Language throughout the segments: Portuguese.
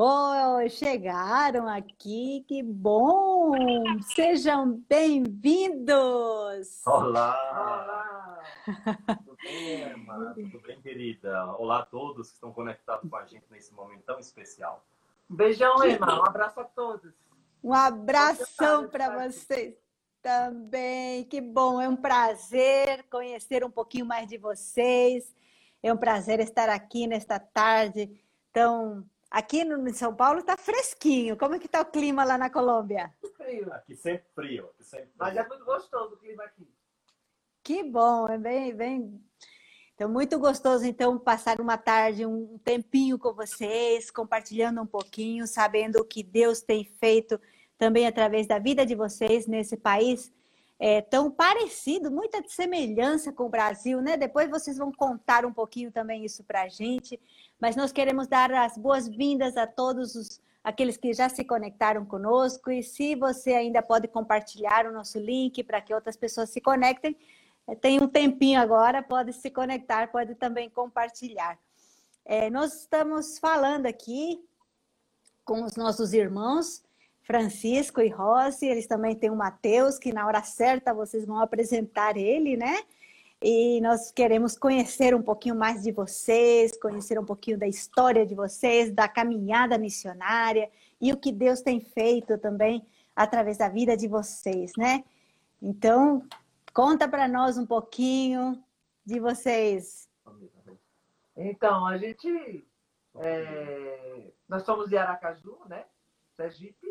Oh, chegaram aqui, que bom! Sejam bem-vindos! Olá! Olá! Tudo bem, irmã? Tudo bem, querida? Olá a todos que estão conectados com a gente nesse momento tão especial. Um beijão, irmã. Um abraço a todos. Um abração para vocês também. Que bom, é um prazer conhecer um pouquinho mais de vocês. É um prazer estar aqui nesta tarde tão Aqui no, em São Paulo está fresquinho. Como é que está o clima lá na Colômbia? Frio. Aqui sempre frio. Aqui sempre frio. Mas é muito gostoso o clima aqui. Que bom, é bem, bem. Então, muito gostoso, então, passar uma tarde, um tempinho com vocês, compartilhando um pouquinho, sabendo o que Deus tem feito também através da vida de vocês nesse país é, tão parecido, muita semelhança com o Brasil, né? Depois vocês vão contar um pouquinho também isso para a gente mas nós queremos dar as boas-vindas a todos os, aqueles que já se conectaram conosco. E se você ainda pode compartilhar o nosso link para que outras pessoas se conectem, eh, tem um tempinho agora, pode se conectar, pode também compartilhar. É, nós estamos falando aqui com os nossos irmãos, Francisco e Rossi, eles também têm o Mateus, que na hora certa vocês vão apresentar ele, né? E nós queremos conhecer um pouquinho mais de vocês, conhecer um pouquinho da história de vocês, da caminhada missionária e o que Deus tem feito também através da vida de vocês, né? Então, conta para nós um pouquinho de vocês. Então, a gente. É, nós somos de Aracaju, né? Sergipe.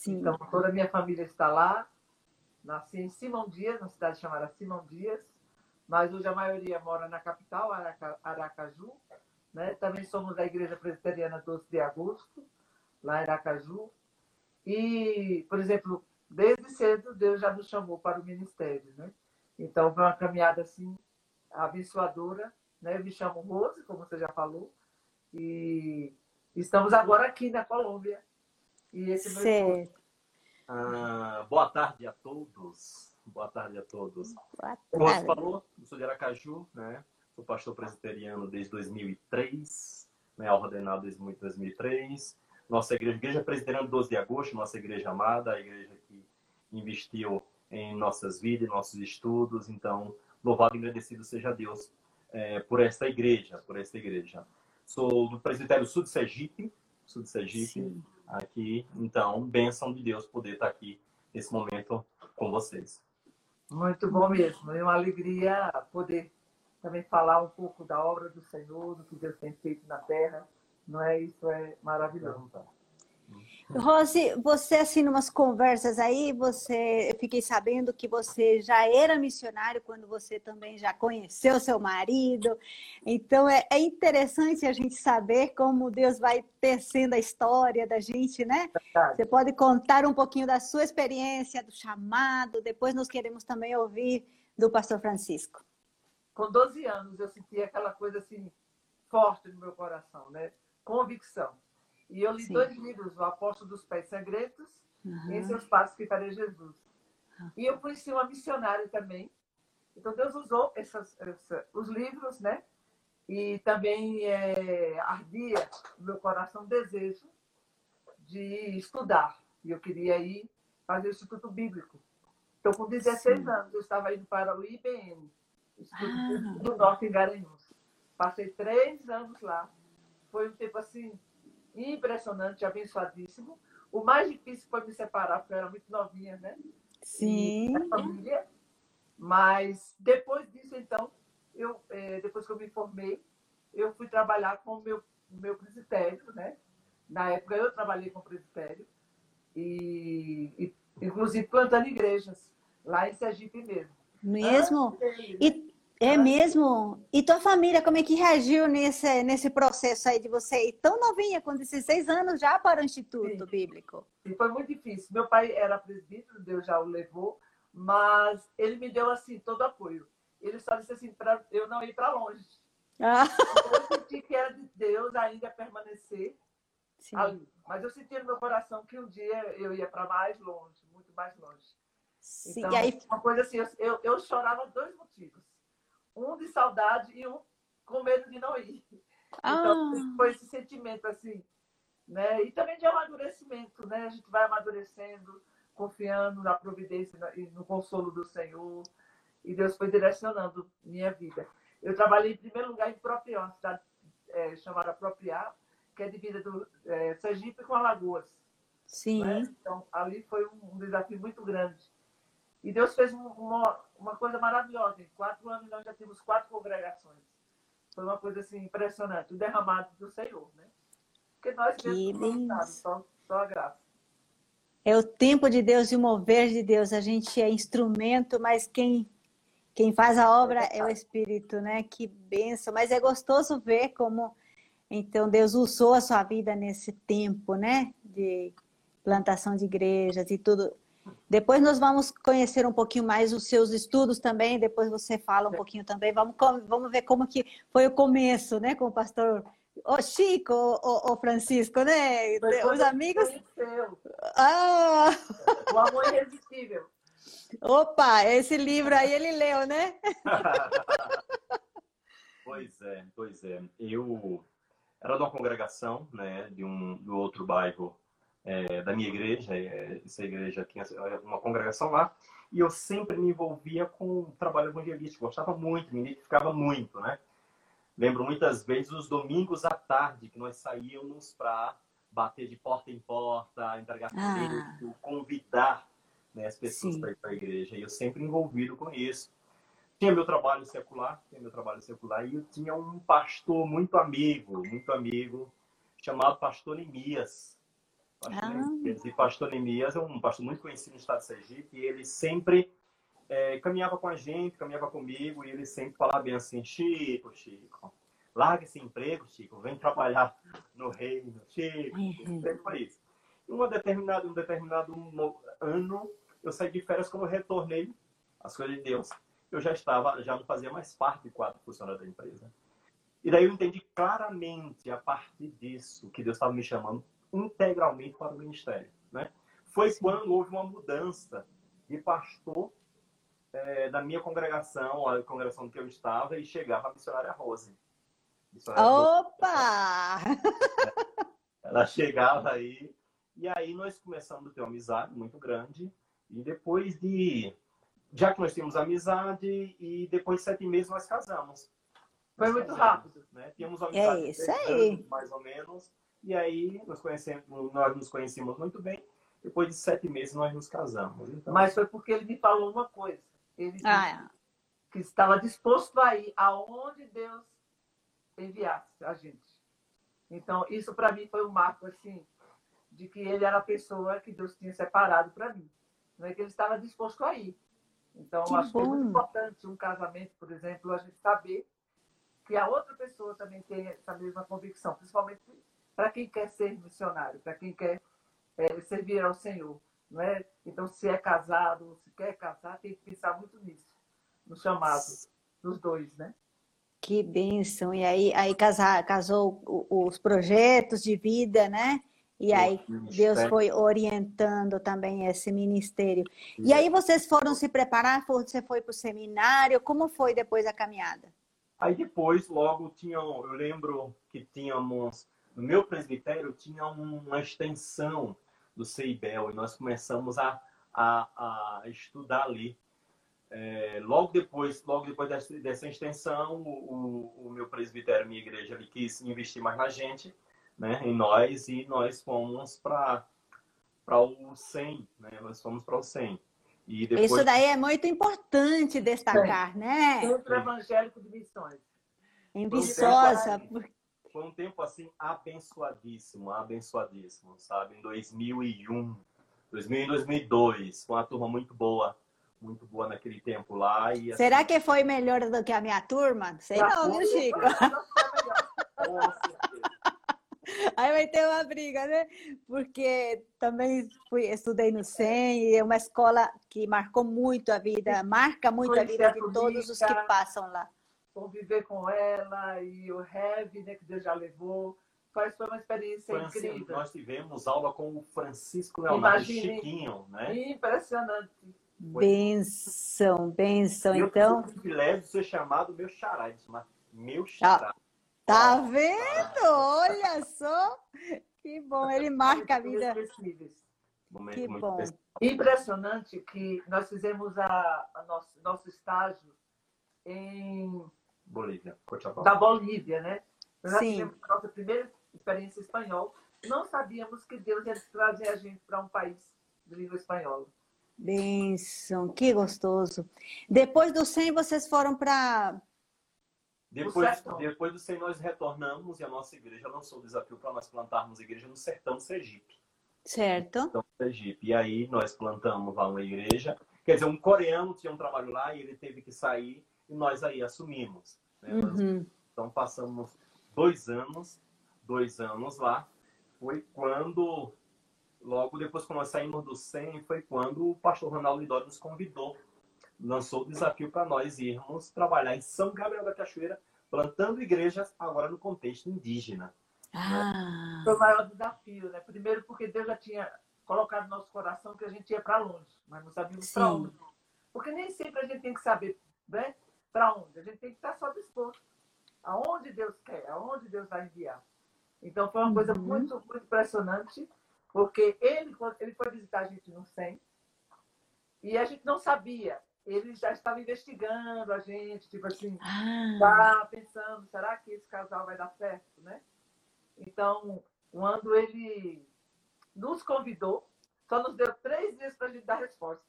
Sim. Então, toda a minha família está lá. Nasci em Simão Dias, na cidade chamada Simão Dias mas hoje a maioria mora na capital, Aracaju. Né? Também somos da Igreja Presbiteriana 12 de Agosto, lá em Aracaju. E, por exemplo, desde cedo Deus já nos chamou para o ministério. Né? Então, foi uma caminhada assim, abençoadora. Né? Eu me chamo Rose, como você já falou, e estamos agora aqui na Colômbia. E esse certo. Ah, boa tarde a todos. Boa tarde a todos. Boa tarde. Como você falou, eu sou de Aracaju, né? Sou pastor presbiteriano desde 2003, né? ordenado desde 2003. Nossa igreja, igreja presbiteriana 12 de agosto, nossa igreja amada, a igreja que investiu em nossas vidas, em nossos estudos. Então, louvado e agradecido seja Deus é, por esta igreja, por esta igreja. Sou do presbitério sul de Sergipe, sul de Sergipe, Sim. Aqui. Então, bênção de Deus poder estar aqui nesse momento com vocês. Muito bom mesmo. É uma alegria poder também falar um pouco da obra do Senhor, do que Deus tem feito na terra. Não é isso? É maravilhoso. Rose, você assim, umas conversas aí, você, eu fiquei sabendo que você já era missionário quando você também já conheceu seu marido. Então é, é interessante a gente saber como Deus vai tecendo a história da gente, né? Verdade. Você pode contar um pouquinho da sua experiência, do chamado. Depois nós queremos também ouvir do pastor Francisco. Com 12 anos eu senti aquela coisa assim forte no meu coração, né? Convicção e eu li Sim. dois livros, O Apóstolo dos Pés Sangrentos uhum. e Seus Passos que Farei Jesus. Uhum. E eu conheci uma missionária também. Então Deus usou essas, essa, os livros, né? E também é, ardia no meu coração o desejo de estudar. E eu queria ir fazer o Instituto Bíblico. Então, com 16 Sim. anos, eu estava indo para o IBM, Instituto ah. do Norte em Garanhuns. Passei três anos lá. Foi um tempo assim impressionante, abençoadíssimo. O mais difícil foi me separar, porque eu era muito novinha, né? Sim. E família. Mas depois disso, então, eu, é, depois que eu me formei, eu fui trabalhar com o meu, meu presbitério, né? Na época eu trabalhei com o presbitério. E, e inclusive plantando igrejas, lá em Sergipe mesmo. Mesmo? e é mesmo? E tua família, como é que reagiu nesse, nesse processo aí de você ir tão novinha, com 16 anos, já para o Instituto Sim. Bíblico? E foi muito difícil. Meu pai era presbítero, Deus já o levou, mas ele me deu, assim, todo apoio. Ele só disse assim, para eu não ir para longe. Ah. Eu senti que era de Deus ainda permanecer Sim. ali. Mas eu senti no meu coração que um dia eu ia para mais longe, muito mais longe. Sim. Então, aí... uma coisa assim, eu, eu, eu chorava dois motivos um de saudade e um com medo de não ir. Então, ah. foi esse sentimento assim né? E também de amadurecimento, né? A gente vai amadurecendo, confiando na providência e no consolo do Senhor. E Deus foi direcionando minha vida. Eu trabalhei em primeiro lugar em Propriá, uma cidade é, chamada Propriá, que é divisa do é, Sergipe com Alagoas. Sim. Né? Então, ali foi um, um, desafio muito grande. E Deus fez uma, uma coisa maravilhosa. Em quatro anos nós já temos quatro congregações. Foi uma coisa assim impressionante, o derramado do Senhor, né? Porque nós mesmos só, só a graça. É o tempo de Deus e o mover de Deus. A gente é instrumento, mas quem quem faz a obra é o Espírito, né? Que benção. Mas é gostoso ver como então Deus usou a sua vida nesse tempo, né? De plantação de igrejas e tudo. Depois nós vamos conhecer um pouquinho mais os seus estudos também, depois você fala um pouquinho também. Vamos, vamos ver como que foi o começo, né, com o pastor o Chico, o, o Francisco, né? Os amigos. Ah! O amor irresistível. Opa, esse livro aí ele leu, né? pois é, pois é. Eu era de uma congregação, né, de um do outro bairro é, da minha igreja. É, essa igreja tinha uma congregação lá e eu sempre me envolvia com o trabalho evangelístico. Gostava muito, me identificava muito, né? Lembro muitas vezes os domingos à tarde que nós saíamos para bater de porta em porta, entregar ah. convidar né, as pessoas para ir para a igreja. E eu sempre envolvido com isso. Tinha meu trabalho secular, tinha meu trabalho secular, e eu tinha um pastor muito amigo, muito amigo, chamado Pastor Nemias. Ah. E Pastor Nemias é um pastor muito conhecido no estado de Sergipe, e ele sempre é, caminhava com a gente, caminhava comigo, e ele sempre falava bem assim, Chico, Chico, larga esse emprego, Chico, vem trabalhar no reino, Chico, uhum. sempre foi isso. Em um determinado, um determinado ano, eu saí de férias, quando eu retornei às coisas de Deus, eu já estava, já não fazia mais parte do quadro funcionário da empresa. E daí eu entendi claramente, a partir disso, que Deus estava me chamando integralmente para o ministério. Né? Foi quando houve uma mudança de pastor é, da minha congregação, a congregação que eu estava, e chegava a missionária Rose. Missionária Opa! Rose. Ela chegava aí, e aí nós começamos a ter uma amizade muito grande, e depois de. Já que nós tínhamos amizade, e depois de sete meses nós casamos. Foi muito rápido. Né? Tínhamos uma amizade é isso aí. Anos, mais ou menos. E aí nós, conhecemos, nós nos conhecemos muito bem. Depois de sete meses nós nos casamos. Então... Mas foi porque ele me falou uma coisa. Ele disse ah, é. que estava disposto a ir aonde Deus enviasse a gente. Então, isso para mim foi um marco assim de que ele era a pessoa que Deus tinha separado para mim não é que ele estava disposto a ir. Então, que acho bom. que é muito importante um casamento, por exemplo, a gente saber que a outra pessoa também tem essa mesma convicção, principalmente para quem quer ser missionário, para quem quer é, servir ao Senhor. Não é? Então, se é casado, se quer casar, tem que pensar muito nisso, no chamado dos dois, né? Que bênção! E aí, aí casar, casou os projetos de vida, né? E aí Deus foi orientando também esse ministério. E aí vocês foram se preparar? Você foi para o seminário? Como foi depois a caminhada? Aí depois, logo, tinham, eu lembro que tínhamos, no meu presbitério, tinha uma extensão do CIBEL e nós começamos a, a, a estudar ali. É, logo depois, logo depois dessa, dessa extensão, o, o, meu presbitério, minha igreja, ele quis investir mais na gente né, em nós e nós fomos para o 100, né? Nós fomos para o 100. E depois... Isso daí é muito importante destacar, né? Centro Evangélico de Missões. Em Viçosa. Foi um tempo assim abençoadíssimo, abençoadíssimo, sabe? Em 2001, 2000 e 2002, com uma turma muito boa, muito boa naquele tempo lá. E, assim... Será que foi melhor do que a minha turma? Sei não, viu, Chico? Aí vai ter uma briga, né? Porque também fui, estudei no SEM e é uma escola que marcou muito a vida, marca muito a vida de todos os que passam lá. Conviver com ela e o Heavy, né, que Deus já levou. Foi uma experiência Foi assim, incrível. Nós tivemos aula com o Francisco Leonardo Imagine, Chiquinho, né? Impressionante. Benção, benção. Então. Eu tive o privilégio de ser chamado meu xará, meu xará. Ah. Tá vendo? Olha só. Que bom, ele marca a vida. que bom. Impressionante que nós fizemos a, a nosso, nosso estágio em Bolívia, Cochabamba. Da Bolívia, né? Nós Sim. tivemos a nossa primeira experiência espanhol. Não sabíamos que Deus ia trazer a gente para um país de língua espanhola. Benção, que gostoso. Depois do 100, vocês foram para. Depois, depois do 100, nós retornamos e a nossa igreja lançou o desafio para nós plantarmos igreja no sertão do Sergipe. Certo. Sergipe. E aí nós plantamos lá uma igreja. Quer dizer, um coreano tinha um trabalho lá e ele teve que sair e nós aí assumimos. Né? Uhum. Então passamos dois anos, dois anos lá. Foi quando, logo depois que nós saímos do 100, foi quando o pastor Ronaldo Lidório nos convidou, lançou o desafio para nós irmos trabalhar em São Gabriel da Cachoeira, plantando igrejas agora no contexto indígena. Ah. Foi o maior desafio, né? Primeiro porque Deus já tinha colocado no nosso coração que a gente ia para longe, mas não sabíamos para onde. Porque nem sempre a gente tem que saber, né? Para onde? A gente tem que estar só disposto. Aonde Deus quer, aonde Deus vai enviar. Então foi uma coisa uhum. muito, muito impressionante, porque ele, ele foi visitar a gente no 100 e a gente não sabia. Ele já estava investigando a gente, tipo assim, ah. tá pensando, será que esse casal vai dar certo, né? Então, quando ele nos convidou, só nos deu três dias para a gente dar resposta.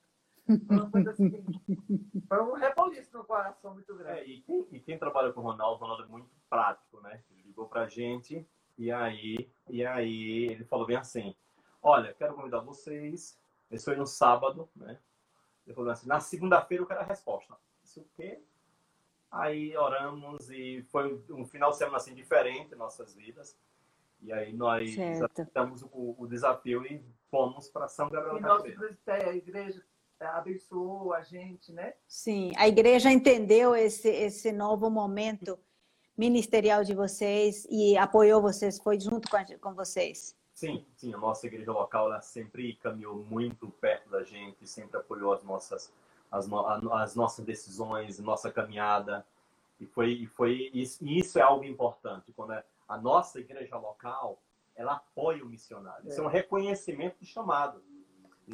Foi uma coisa assim, foi um reboliço no coração muito grande. É, e, quem, e, quem, trabalha com o Ronaldo, o Ronaldo é muito prático, né? Ele ligou pra gente e aí, e aí ele falou bem assim, olha, quero convidar vocês, isso foi no sábado, né? Ele falou assim, na segunda-feira eu quero a resposta. Isso o quê? Aí oramos e foi um final de semana assim diferente em nossas vidas. E aí nós aceitamos o, o, desafio e fomos para São Gabriel da Cachoeira. a igreja abençoou a gente, né? Sim, a igreja entendeu esse, esse novo momento ministerial de vocês e apoiou vocês, foi junto com, a, com vocês. Sim, sim, a nossa igreja local ela sempre caminhou muito perto da gente, sempre apoiou as nossas, as, no, as nossas decisões, nossa caminhada. E foi, e foi isso, e isso é algo importante, quando é a nossa igreja local ela apoia o missionário. Isso é um é. reconhecimento de chamado.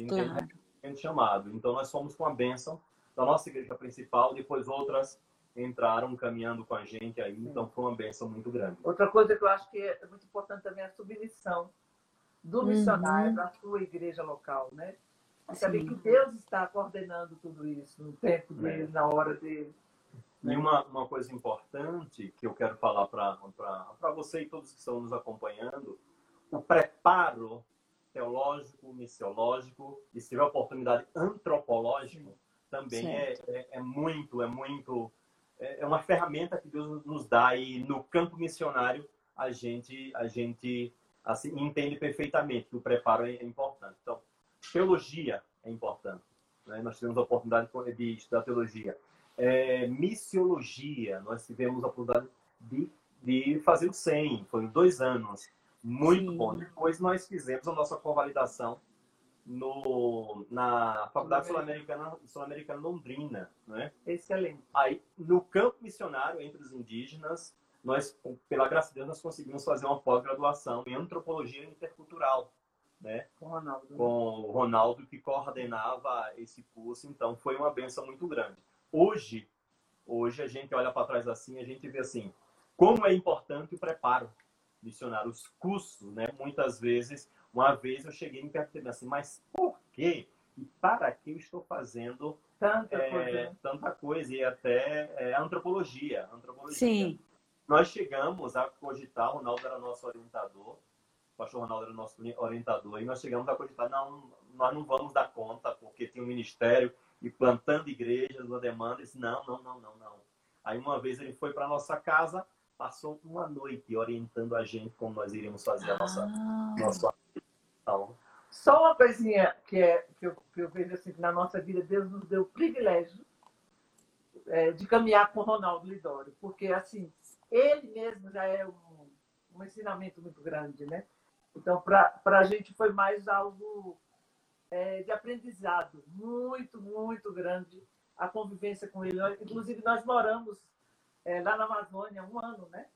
Claro chamado. Então, nós fomos com a bênção da nossa igreja principal, depois outras entraram caminhando com a gente aí, então foi uma bênção muito grande. Outra coisa que eu acho que é muito importante também é a submissão do missionário uhum. da sua igreja local, né? E saber que Deus está coordenando tudo isso no tempo é. dele, é. na hora dele. E uma, uma coisa importante que eu quero falar para você e todos que estão nos acompanhando, o preparo teológico, missiológico, e se tiver oportunidade antropológico, também é, é, é, muito, é muito, é, é uma ferramenta que Deus nos dá e no campo missionário a gente, a gente assim, entende perfeitamente que o preparo é, é importante. Então, teologia é importante. Né? Nós tivemos a oportunidade de estudar teologia. É, missiologia, nós tivemos a oportunidade de, de fazer o 100, foi dois anos. Muito Sim. bom. Depois nós fizemos a nossa convalidação no, na Faculdade Sul-Americana Sul Londrina, né? Excelente. Aí, no campo missionário entre os indígenas, nós, pela graça de Deus, nós conseguimos fazer uma pós-graduação em antropologia intercultural, né? Com o Ronaldo. Né? Com o Ronaldo, que coordenava esse curso. Então, foi uma benção muito grande. Hoje, hoje a gente olha para trás assim, a gente vê assim, como é importante o preparo missionário, os custos, né? Muitas vezes, uma vez eu cheguei em perguntar assim, mas por quê? E para que eu estou fazendo tanta, é, coisa. tanta coisa? E até é, antropologia, antropologia. Sim. Nós chegamos a cogitar, o Ronaldo era nosso orientador, o pastor Ronaldo era nosso orientador, e nós chegamos a cogitar, não, nós não vamos dar conta, porque tem um ministério e plantando igrejas, uma demanda, disse, não, não, não, não, não. Aí uma vez ele foi para nossa casa, passou uma noite orientando a gente como nós iríamos fazer a nossa, ah. nossa então, Só uma coisinha que, é, que, eu, que eu vejo assim, que na nossa vida Deus nos deu o privilégio é, de caminhar com o Ronaldo Lidório, porque assim, ele mesmo já é um, um ensinamento muito grande, né? Então, para a gente foi mais algo é, de aprendizado muito, muito grande a convivência com ele. Inclusive, nós moramos é, lá na Amazônia um ano, né?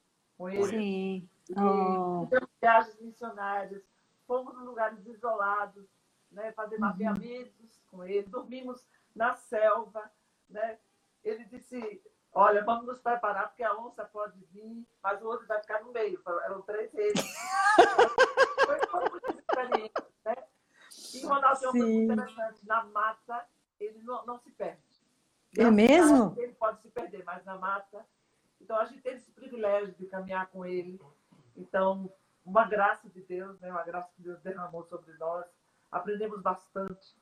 com ele. Sim. Oh. viagens missionárias, fomos em lugares isolados, né, fazer uhum. mapeamentos com ele, dormimos na selva, né? Ele disse, olha, vamos nos preparar porque a onça pode vir, mas o outro vai ficar no meio. Eram três vezes. foi, foi muito experiente, né? E Ronaldo é uma coisa interessante, na mata ele não, não se perde. É mesmo? Ele pode se perder, mas na mata. Então a gente teve esse privilégio de caminhar com ele. Então, uma graça de Deus, né? uma graça que Deus derramou sobre nós. Aprendemos bastante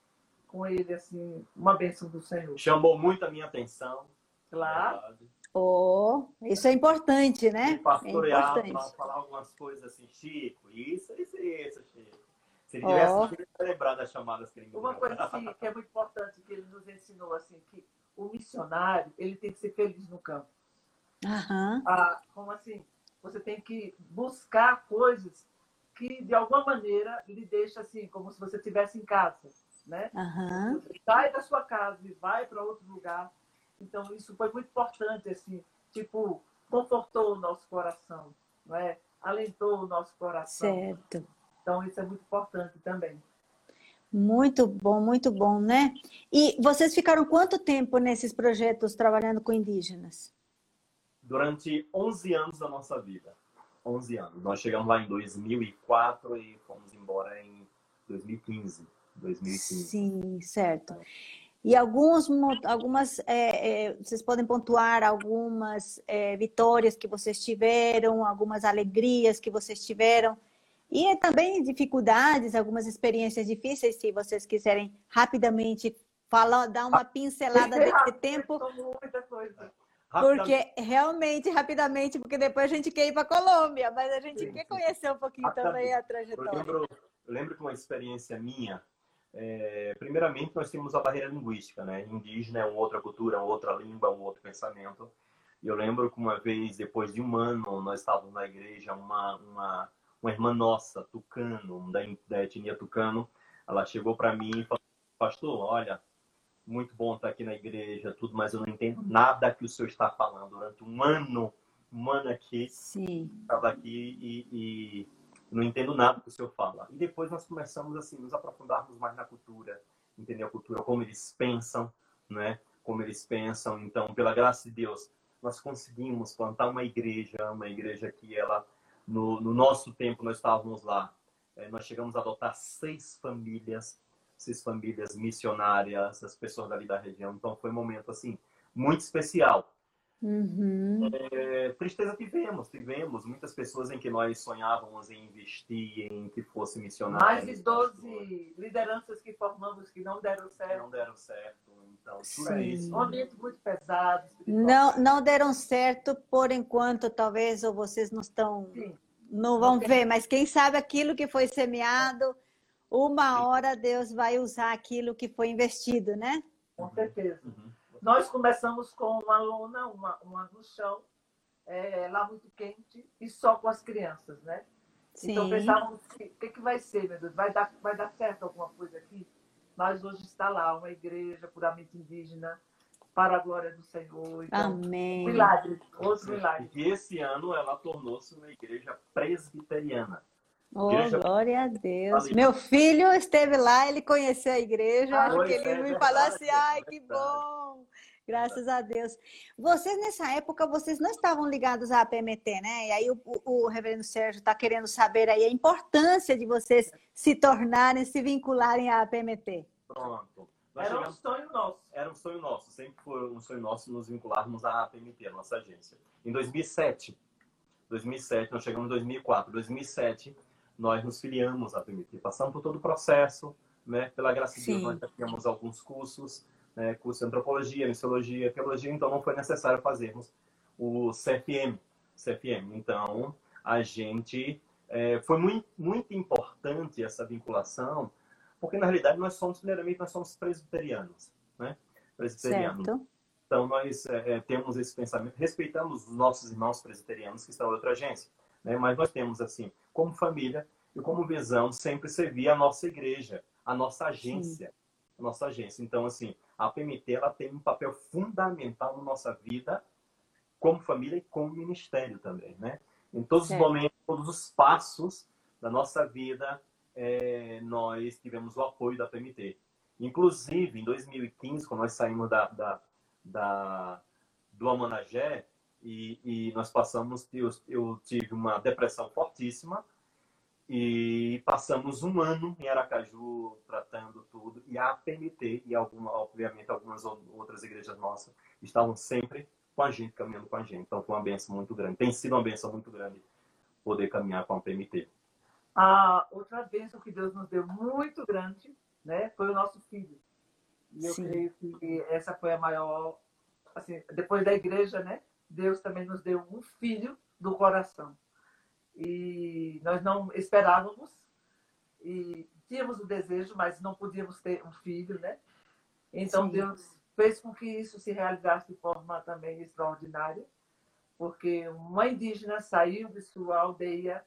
com ele, assim, uma bênção do Senhor. Chamou muito a minha atenção. Claro. Oh, isso é importante, né? pastorear, é importante. falar algumas coisas assim, Chico, isso, isso, isso, Chico. Se ele tivesse oh. lembrar das chamadas que ele me Uma coisa assim, que é muito importante que ele nos ensinou, assim, que o missionário, ele tem que ser feliz no campo. Uhum. Ah, como assim? Você tem que buscar coisas que, de alguma maneira, lhe deixa assim, como se você estivesse em casa, né? Uhum. Você sai da sua casa e vai para outro lugar. Então, isso foi muito importante, assim, tipo, confortou o nosso coração, não é? Alentou o nosso coração. Certo. Então, isso é muito importante também. Muito bom, muito bom, né? E vocês ficaram quanto tempo nesses projetos trabalhando com indígenas? Durante 11 anos da nossa vida. 11 anos. Nós chegamos lá em 2004 e fomos embora em 2015. 2015. Sim, certo. E alguns, algumas, é, é, vocês podem pontuar algumas é, vitórias que vocês tiveram, algumas alegrias que vocês tiveram e também dificuldades, algumas experiências difíceis, se vocês quiserem rapidamente falar, dar uma pincelada desse tempo. Muita coisa. Porque realmente, rapidamente, porque depois a gente quer ir para a Colômbia, mas a gente sim, quer conhecer um pouquinho também a trajetória. Eu lembro, eu lembro que uma experiência minha, é, primeiramente nós temos a barreira linguística, né? Indígena é uma outra cultura, uma outra língua, um outro pensamento. E eu lembro que uma vez, depois de um ano, nós estávamos na igreja, uma, uma uma irmã nossa, tucano, da, da etnia tucano, ela chegou para mim e falou: Pastor, olha, muito bom estar aqui na igreja, tudo, mas eu não entendo nada que o senhor está falando. Durante um ano, um ano aqui, estava aqui e, e, não entendo nada que o senhor fala. E depois nós começamos assim, nos aprofundarmos mais na cultura, entender a cultura, como eles pensam, né? Como eles pensam. Então, pela graça de Deus, nós conseguimos plantar uma igreja, uma igreja que ela no, no nosso tempo, nós estávamos lá. É, nós chegamos a adotar seis famílias, seis famílias missionárias, as pessoas dali da região. Então, foi um momento, assim, muito especial. Uhum. É, tristeza tivemos, tivemos muitas pessoas em que nós sonhávamos em investir, em que fosse missionário. Mais de 12 lideranças que formamos que não deram certo. Não deram certo, então tudo é isso. Um ambiente muito pesado. Não, não deram certo por enquanto, talvez, ou vocês não estão. Sim. Não vão ver, mas quem sabe aquilo que foi semeado, uma hora Deus vai usar aquilo que foi investido, né? Com certeza. Uhum. Nós começamos com uma lona, uma, uma no chão, é, lá muito quente, e só com as crianças, né? Sim. Então pensávamos, o que, que, que vai ser, meu Deus? Vai dar, vai dar certo alguma coisa aqui? Mas hoje está lá uma igreja puramente indígena, para a glória do Senhor. Então, Amém. Milagre, outro milagre. E esse ano ela tornou-se uma igreja presbiteriana. Oh, igreja... glória a Deus. Meu filho esteve lá, ele conheceu a igreja, ah, acho que ele é, me falou assim, ai, que bom. Graças a Deus. Vocês, nessa época, vocês não estavam ligados à PMT, né? E aí o, o, o reverendo Sérgio está querendo saber aí a importância de vocês se tornarem, se vincularem à PMT. Pronto. Nós era chegamos... um sonho nosso. Era um sonho nosso. Sempre foi um sonho nosso nos vincularmos à PMT, a nossa agência. Em 2007, 2007, nós chegamos em 2004. 2007, nós nos filiamos à PMT. Passamos por todo o processo, né? Pela graça de Deus, nós já tínhamos alguns cursos né, curso de antropologia, missiologia, teologia, então não foi necessário fazermos o CFM. CFM. Então, a gente é, foi muito, muito importante essa vinculação, porque na realidade nós somos, primeiramente, nós somos presbiterianos, né? Presbiterianos. Certo. Então, nós é, é, temos esse pensamento, respeitamos os nossos irmãos presbiterianos que estão em outra agência, né? mas nós temos, assim, como família e como visão, sempre servir a nossa igreja, a nossa agência. Sim. A nossa agência. Então, assim, a PMT ela tem um papel fundamental na nossa vida como família e como ministério também, né? Em todos certo. os momentos, todos os passos da nossa vida, é, nós tivemos o apoio da PMT. Inclusive, em 2015, quando nós saímos da, da, da do Amanagé e, e, nós passamos, eu, eu tive uma depressão fortíssima, e passamos um ano em Aracaju tratando tudo. E a PMT e, alguma, obviamente, algumas outras igrejas nossas estavam sempre com a gente, caminhando com a gente. Então, foi uma benção muito grande. Tem sido uma benção muito grande poder caminhar com a PMT. A outra benção que Deus nos deu muito grande né, foi o nosso filho. E eu Sim. creio que essa foi a maior. Assim, depois da igreja, né? Deus também nos deu um filho do coração e nós não esperávamos e tínhamos o desejo, mas não podíamos ter um filho, né? Então Sim. Deus fez com que isso se realizasse de forma também extraordinária, porque uma indígena saiu de sua aldeia,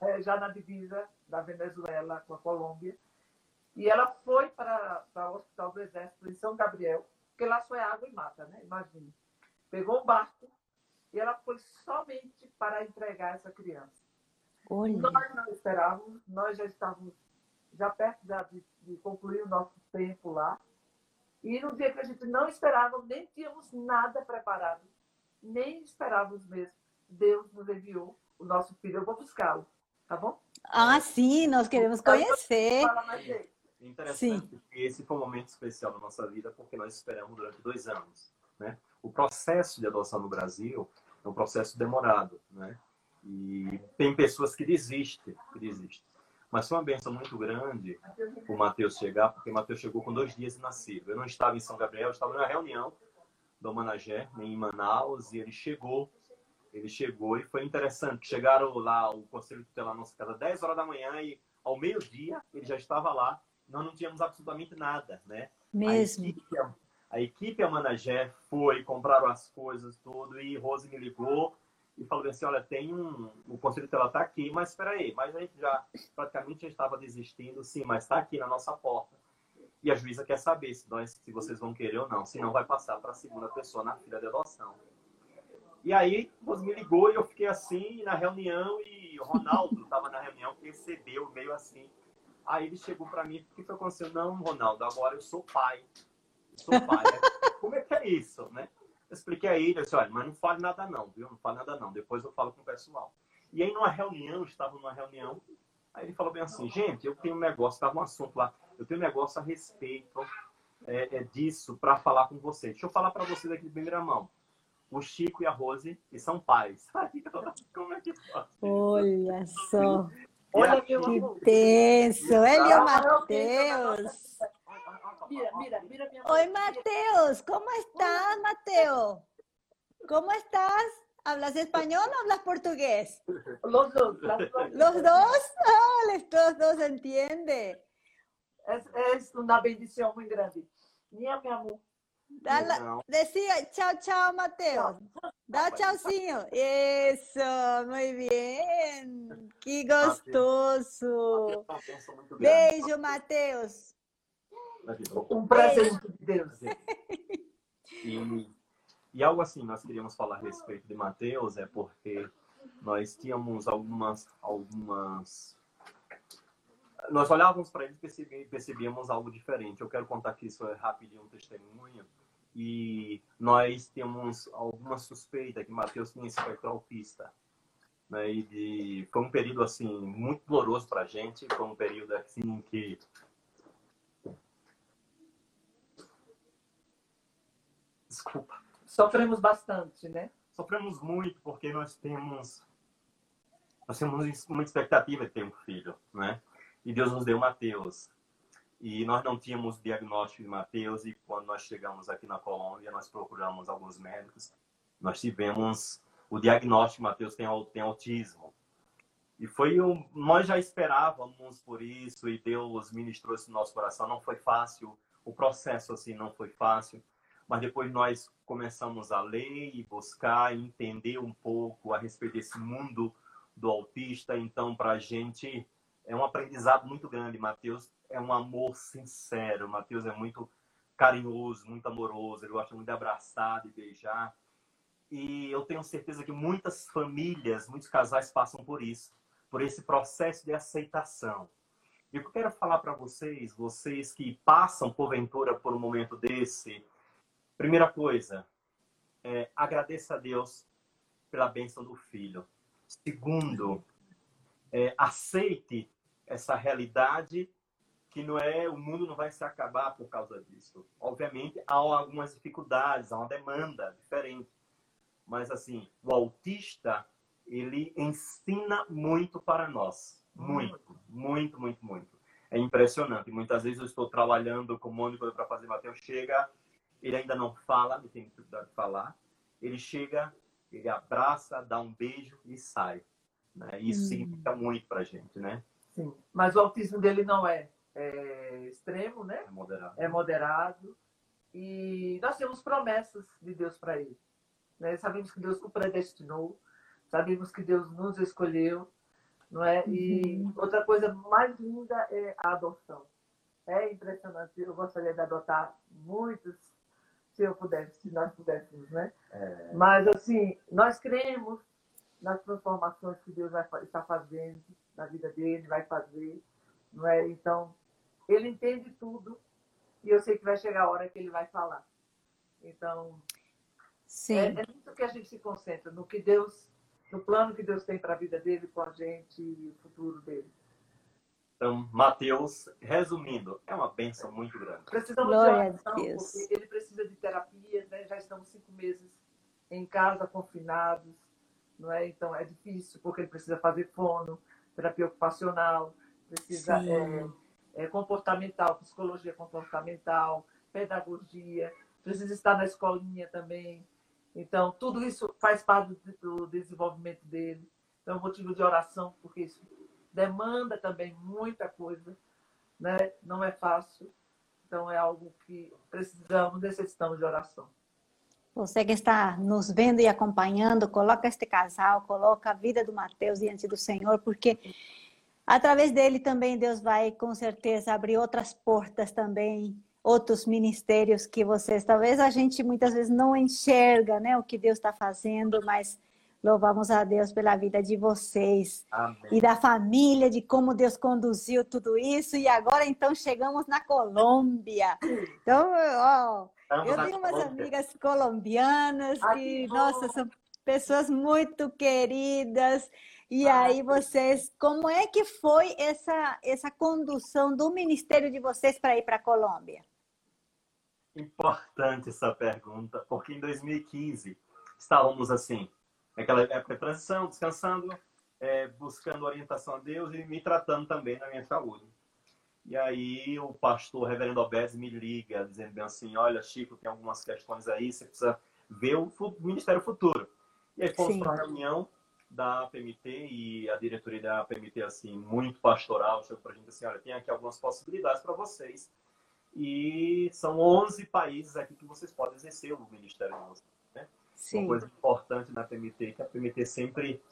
né, já na divisa da Venezuela com a Colômbia, e ela foi para, para o Hospital do Exército em São Gabriel, porque lá só é água e mata, né? Imagine. Pegou um barco e ela foi somente para entregar essa criança. Olha. Nós não esperávamos, nós já estávamos já perto de, de concluir o nosso tempo lá. E no dia que a gente não esperava, nem tínhamos nada preparado, nem esperávamos mesmo, Deus nos enviou o nosso filho. Eu vou buscá-lo, tá bom? Ah, sim, nós queremos conhecer. Interessante sim. que esse foi um momento especial da nossa vida, porque nós esperamos durante dois anos. Né? O processo de adoção no Brasil é um processo demorado. Né? E tem pessoas que desistem, que desistem. Mas foi uma benção muito grande o Mateus chegar, porque o Mateus chegou com dois dias de nascido. Eu não estava em São Gabriel, eu estava na reunião do Managé, em Manaus, e ele chegou. Ele chegou e foi interessante. Chegaram lá, o conselho tutelar nossa casa, 10 horas da manhã, e ao meio-dia ele já estava lá. Nós não tínhamos absolutamente nada, né? Mesmo. A equipe, a, equipe a Managé foi, compraram as coisas, tudo, e Rose me ligou e falou assim, olha, tem um, o conselho tutelar está aqui, mas espera aí, mas a gente já praticamente já estava desistindo, sim, mas está aqui na nossa porta. E a juíza quer saber se, nós, se vocês vão querer ou não, senão vai passar para a segunda pessoa na fila de adoção. E aí, você me ligou e eu fiquei assim na reunião e o Ronaldo estava na reunião, recebeu meio assim. Aí ele chegou para mim, o que foi acontecendo? Não, Ronaldo, agora eu sou pai. Sou pai. Como é que é isso, né? Eu expliquei a ele, disse, olha, mas não fale nada não, viu? Não fale nada não, depois eu falo com o pessoal. E aí, numa reunião, estava numa reunião, aí ele falou bem assim, gente, eu tenho um negócio, estava um assunto lá, eu tenho um negócio a respeito é, é disso para falar com vocês. Deixa eu falar para vocês aqui de primeira mão. O Chico e a Rose, que são pais. como é que pode? Olha só. Olha que tenso. Ele é o Matheus. Mira, mira, mira mi amor. Oi, Mateos, ¿cómo estás, Mateo? ¿Cómo estás? ¿Hablas español o hablas portugués? Los dos. ¿Los dos? Ah, los dos entiende. Es, es una bendición muy grande. Minha, mi amor. La, decía, chao, chao, Mateo. Da chaucinho. Eso, muy bien. Qué gostoso. Beijo, Mateus. Um presente de Deus. E, e algo assim, nós queríamos falar a respeito de Mateus, é porque nós tínhamos algumas. algumas nós olhávamos para ele e percebíamos algo diferente. Eu quero contar aqui isso é rapidinho um testemunho. E nós temos alguma suspeita que Mateus tinha espectro autista. Né? E de, foi um período assim muito doloroso para a gente. Foi um período assim que Desculpa. Sofremos bastante, né? Sofremos muito porque nós temos nós temos uma expectativa de ter um filho, né? E Deus nos deu Mateus. E nós não tínhamos diagnóstico de Mateus e quando nós chegamos aqui na Colômbia, nós procuramos alguns médicos. Nós tivemos o diagnóstico Mateus tem, tem autismo. E foi um, nós já esperávamos por isso e Deus ministrou isso no nosso coração. Não foi fácil, o processo assim não foi fácil mas depois nós começamos a ler e buscar e entender um pouco a respeito desse mundo do autista. Então, para a gente é um aprendizado muito grande. Mateus é um amor sincero. Mateus é muito carinhoso, muito amoroso. Ele gosta muito de abraçar, de beijar. E eu tenho certeza que muitas famílias, muitos casais passam por isso, por esse processo de aceitação. E o que eu quero falar para vocês, vocês que passam porventura por um momento desse, primeira coisa, é, agradeça a Deus pela bênção do filho. Segundo, é, aceite essa realidade que não é o mundo não vai se acabar por causa disso. Obviamente há algumas dificuldades, há uma demanda diferente, mas assim o autista ele ensina muito para nós, muito, muito, muito, muito. É impressionante. Muitas vezes eu estou trabalhando com o Mônica para fazer Mateus chega, ele ainda não fala, ele tem dificuldade de falar. Ele chega, ele abraça, dá um beijo e sai. Né? Isso hum. significa muito para a gente, né? Sim. Mas o autismo dele não é, é extremo, né? É moderado. É moderado. E nós temos promessas de Deus para ele. Né? Sabemos que Deus o predestinou, sabemos que Deus nos escolheu, não é? E uhum. outra coisa mais linda é a adoção. É impressionante. Eu gostaria de adotar muitos, se eu pudesse, se nós pudéssemos, né? É... Mas assim, nós cremos nas transformações que Deus vai, está fazendo na vida dele, vai fazer, não é? Então, ele entende tudo e eu sei que vai chegar a hora que ele vai falar. Então, Sim. É, é muito que a gente se concentra no que Deus, no plano que Deus tem para a vida dele, com a gente e o futuro dele. Então, Mateus, resumindo, é uma bênção muito grande. Precisamos Glória de oração, porque ele precisa de terapia, né? já estamos cinco meses em casa, confinados não é? Então é difícil porque ele precisa fazer fono, terapia ocupacional, precisa é, é, comportamental, psicologia comportamental, pedagogia, precisa estar na escolinha também. Então tudo isso faz parte do, do desenvolvimento dele. Então é motivo de oração porque isso demanda também muita coisa, né? Não é fácil. Então é algo que precisamos, necessitamos de oração. Você que está nos vendo e acompanhando, coloca este casal, coloca a vida do Mateus diante do Senhor, porque através dele também Deus vai com certeza abrir outras portas também, outros ministérios que vocês, talvez a gente muitas vezes não enxerga, né, o que Deus está fazendo, mas louvamos a Deus pela vida de vocês Amém. e da família, de como Deus conduziu tudo isso e agora então chegamos na Colômbia. Então, ó, eu tenho umas amigas colombianas que, nossa, são pessoas muito queridas. E ah, aí vocês, como é que foi essa essa condução do ministério de vocês para ir para a Colômbia? Importante essa pergunta, porque em 2015 estávamos assim, naquela época de transição, descansando, é, buscando orientação a Deus e me tratando também da minha saúde. E aí o pastor Reverendo Alberto me liga, dizendo bem assim, olha, Chico, tem algumas questões aí, você precisa ver o Ministério Futuro. E aí fomos para a reunião da PMT e a diretoria da PMT, assim, muito pastoral, chegou para a gente assim, olha, tem aqui algumas possibilidades para vocês. E são 11 países aqui que vocês podem exercer o ministério de vocês. Sim. Uma coisa importante na PMT é que a PMT sempre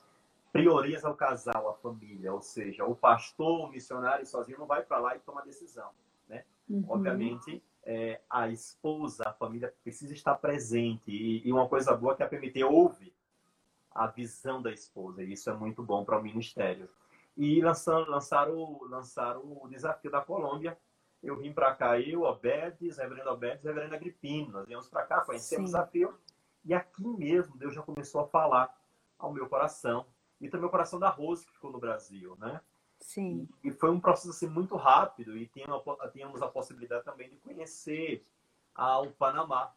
prioriza o casal, a família, ou seja, o pastor, o missionário sozinho não vai para lá e toma decisão, né? Uhum. Obviamente, é, a esposa, a família precisa estar presente e, e, uma coisa boa é que a PMT ouve a visão da esposa e isso é muito bom para o ministério. E lançaram, lançaram, lançaram o desafio da Colômbia. Eu vim para cá, eu, Obedes, Reverendo Obedes, Reverendo Agripino. Nós viemos para cá, conhecemos o desafio. E aqui mesmo Deus já começou a falar ao meu coração e também o coração da Rose, que ficou no Brasil, né? Sim. E, foi um processo assim, muito rápido e tínhamos, a possibilidade também de conhecer ao Panamá.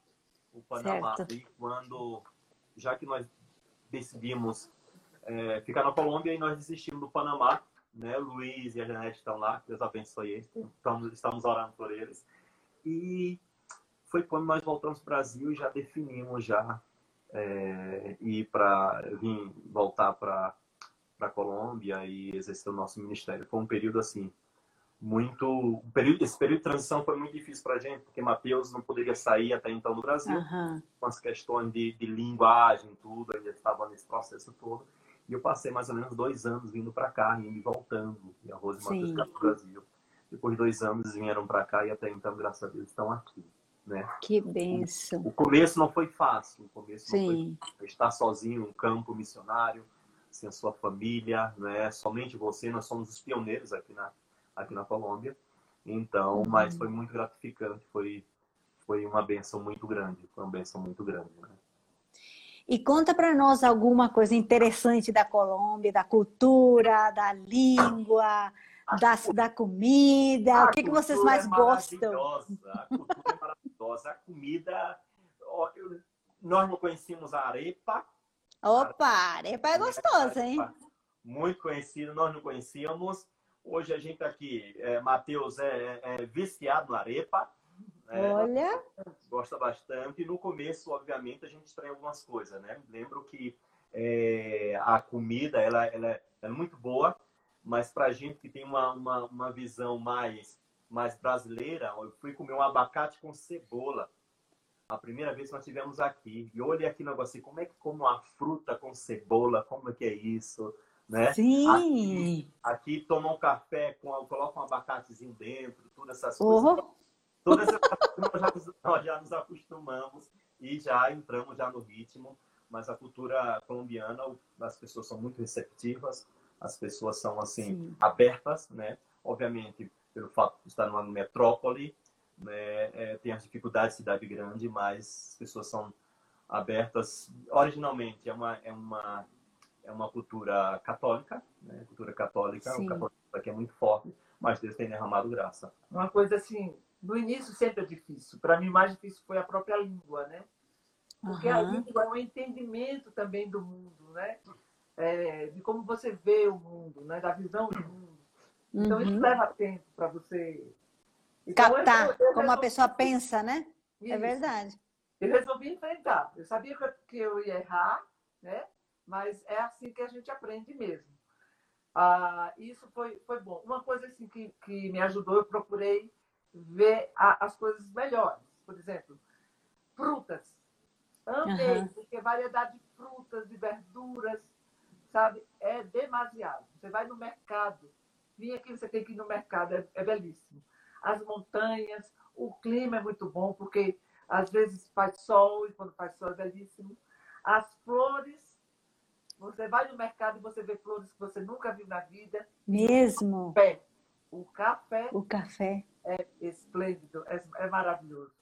O Panamá. Certo. E quando, já que nós decidimos é, ficar na Colômbia e nós desistimos do Panamá, né? O Luiz e a Janete estão lá, Deus abençoe eles, estamos, estamos orando por eles. E foi quando nós voltamos para o Brasil e já definimos já é, ir para vir voltar para para Colômbia e exercer o nosso ministério. Foi um período assim muito um período, esse período de transição foi muito difícil para a gente porque Mateus não poderia sair até então do Brasil uhum. com as questões de, de linguagem tudo ainda estava nesse processo todo. E eu passei mais ou menos dois anos vindo para cá e me voltando e a Rose e Matheus para o Brasil. Depois de dois anos vieram para cá e até então graças a Deus estão aqui Né? Que benção. O começo não foi fácil. O começo Sim. não foi estar sozinho um campo missionário, sem a sua família, né? Somente você, nós somos os pioneiros aqui na, aqui na Colômbia. Então, uhum. mas foi muito gratificante, foi, foi uma benção muito grande, foi uma benção muito grande, né? E conta para nós alguma coisa interessante da Colômbia, da cultura, da língua, da, da comida. A o que, que vocês mais é gostam? A cultura é maravilhosa. A comida. Nós não conhecíamos a arepa. Opa, arepa é gostosa, hein? Muito conhecida, nós não conhecíamos. Hoje a gente tá aqui, é, Matheus é, é viciado na arepa. É, Olha! Gosta bastante. E no começo, obviamente, a gente estranha algumas coisas, né? Lembro que é, a comida, ela, ela, ela é muito boa, mas para a gente que tem uma, uma, uma visão mais, mais brasileira, eu fui comer um abacate com cebola. A primeira vez que nós tivemos aqui. E olhei aqui no negócio assim, como é que come uma fruta com cebola? Como é que é isso? Né? Sim! Aqui, aqui toma um café, com, coloca um abacatezinho dentro, todas essas uhum. coisas. Todas essas coisas já, nós já nos acostumamos e já entramos já no ritmo. Mas a cultura colombiana, as pessoas são muito receptivas as pessoas são assim Sim. abertas, né? Obviamente, pelo fato de estar numa metrópole, né, é, tem as dificuldades de cidade grande, mas as pessoas são abertas. Originalmente é uma é uma é uma cultura católica, né? Cultura católica, Sim. o católico aqui é muito forte, mas Deus tem derramado graça. Uma coisa assim, no início sempre é difícil. Para mim, mais difícil foi a própria língua, né? Porque uhum. a língua é um entendimento também do mundo, né? é, de como você vê o mundo, né? da visão do mundo. Então, uhum. isso leva tempo para você. Então, Captar eu, eu como a pessoa pensa, né? É isso. É verdade. Eu resolvi enfrentar. Eu sabia que eu ia errar, né? mas é assim que a gente aprende mesmo. Ah, isso foi, foi bom. Uma coisa assim que, que me ajudou, eu procurei ver a, as coisas melhores. Por exemplo, frutas. Amei, uhum. porque variedade de frutas, de verduras, sabe? É demasiado. Você vai no mercado, vinha aqui, você tem que ir no mercado, é, é belíssimo. As montanhas, o clima é muito bom, porque às vezes faz sol, e quando faz sol é belíssimo. As flores, você vai no mercado e você vê flores que você nunca viu na vida. Mesmo. O café. O café. O café. É esplêndido, é, é maravilhoso.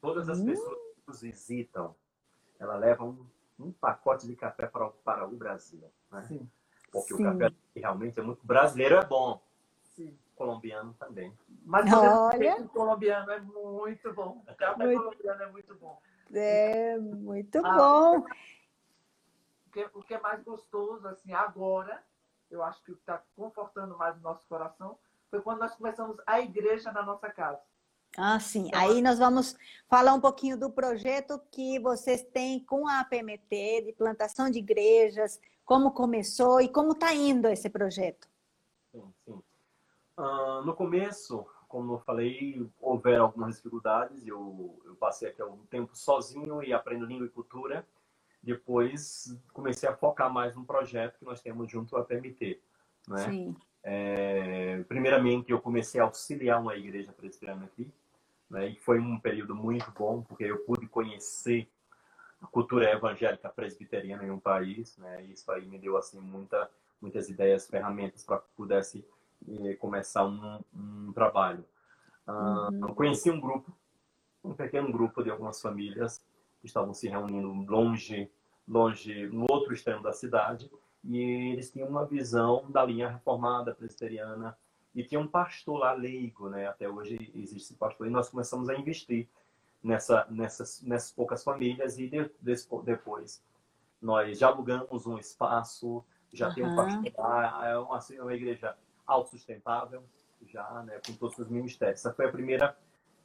Todas as hum. pessoas que nos visitam, elas levam um pacote de café para, para o Brasil. Né? Sim. Porque Sim. o café realmente é muito brasileiro, é bom. Sim. Colombiano também. Mas Olha... o colombiano é muito bom. O café muito... colombiano é muito bom. É, muito ah, bom. O que, o que é mais gostoso, assim, agora, eu acho que o que está confortando mais o nosso coração, foi quando nós começamos a igreja na nossa casa. Ah, sim. Então, Aí nós vamos falar um pouquinho do projeto que vocês têm com a APMT, de plantação de igrejas, como começou e como está indo esse projeto. Sim, sim. Uh, no começo, como eu falei, houveram algumas dificuldades. Eu, eu passei aqui algum tempo sozinho e aprendo língua e cultura. Depois comecei a focar mais no projeto que nós temos junto à PMT. Né? Sim. É, primeiramente, eu comecei a auxiliar uma igreja presbiteriana aqui, né? E foi um período muito bom, porque eu pude conhecer a cultura evangélica presbiteriana em um país, né? E isso aí me deu assim muita, muitas ideias, ferramentas para que pudesse eh, começar um, um trabalho. Uh, uhum. Conheci um grupo, um pequeno grupo de algumas famílias que estavam se reunindo longe, longe no outro extremo da cidade, e eles tinham uma visão da linha reformada presbiteriana e tinha um pastor lá leigo, né? Até hoje existe esse pastor. E nós começamos a investir nessa, nessas, nessas poucas famílias e de, de, depois nós já alugamos um espaço, já uhum. tem um pastor lá, é uma, assim, uma igreja autossustentável, já, né? Com todos os ministérios. Essa foi a primeira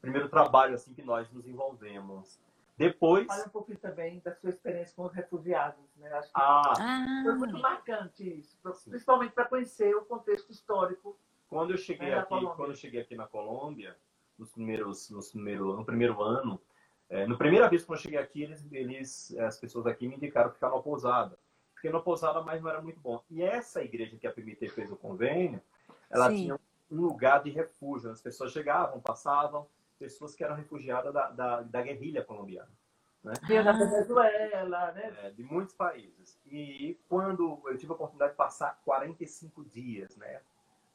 primeiro trabalho assim que nós nos envolvemos. Depois. Fala um pouquinho também da sua experiência com os refugiados, né? Acho que ah. foi muito marcante isso, principalmente para conhecer o contexto histórico quando eu cheguei aqui, quando eu cheguei aqui na Colômbia, nos primeiros, nos primeiro, no primeiro ano, é, no primeira vez que eu cheguei aqui, eles, eles, as pessoas aqui me indicaram ficar numa pousada, porque na pousada mais não era muito bom. E essa igreja que a PMT fez o convênio, ela Sim. tinha um lugar de refúgio. As pessoas chegavam, passavam, pessoas que eram refugiadas da, da, da guerrilha colombiana. Né? da Venezuela, né? É, de muitos países. E quando eu tive a oportunidade de passar 45 dias né,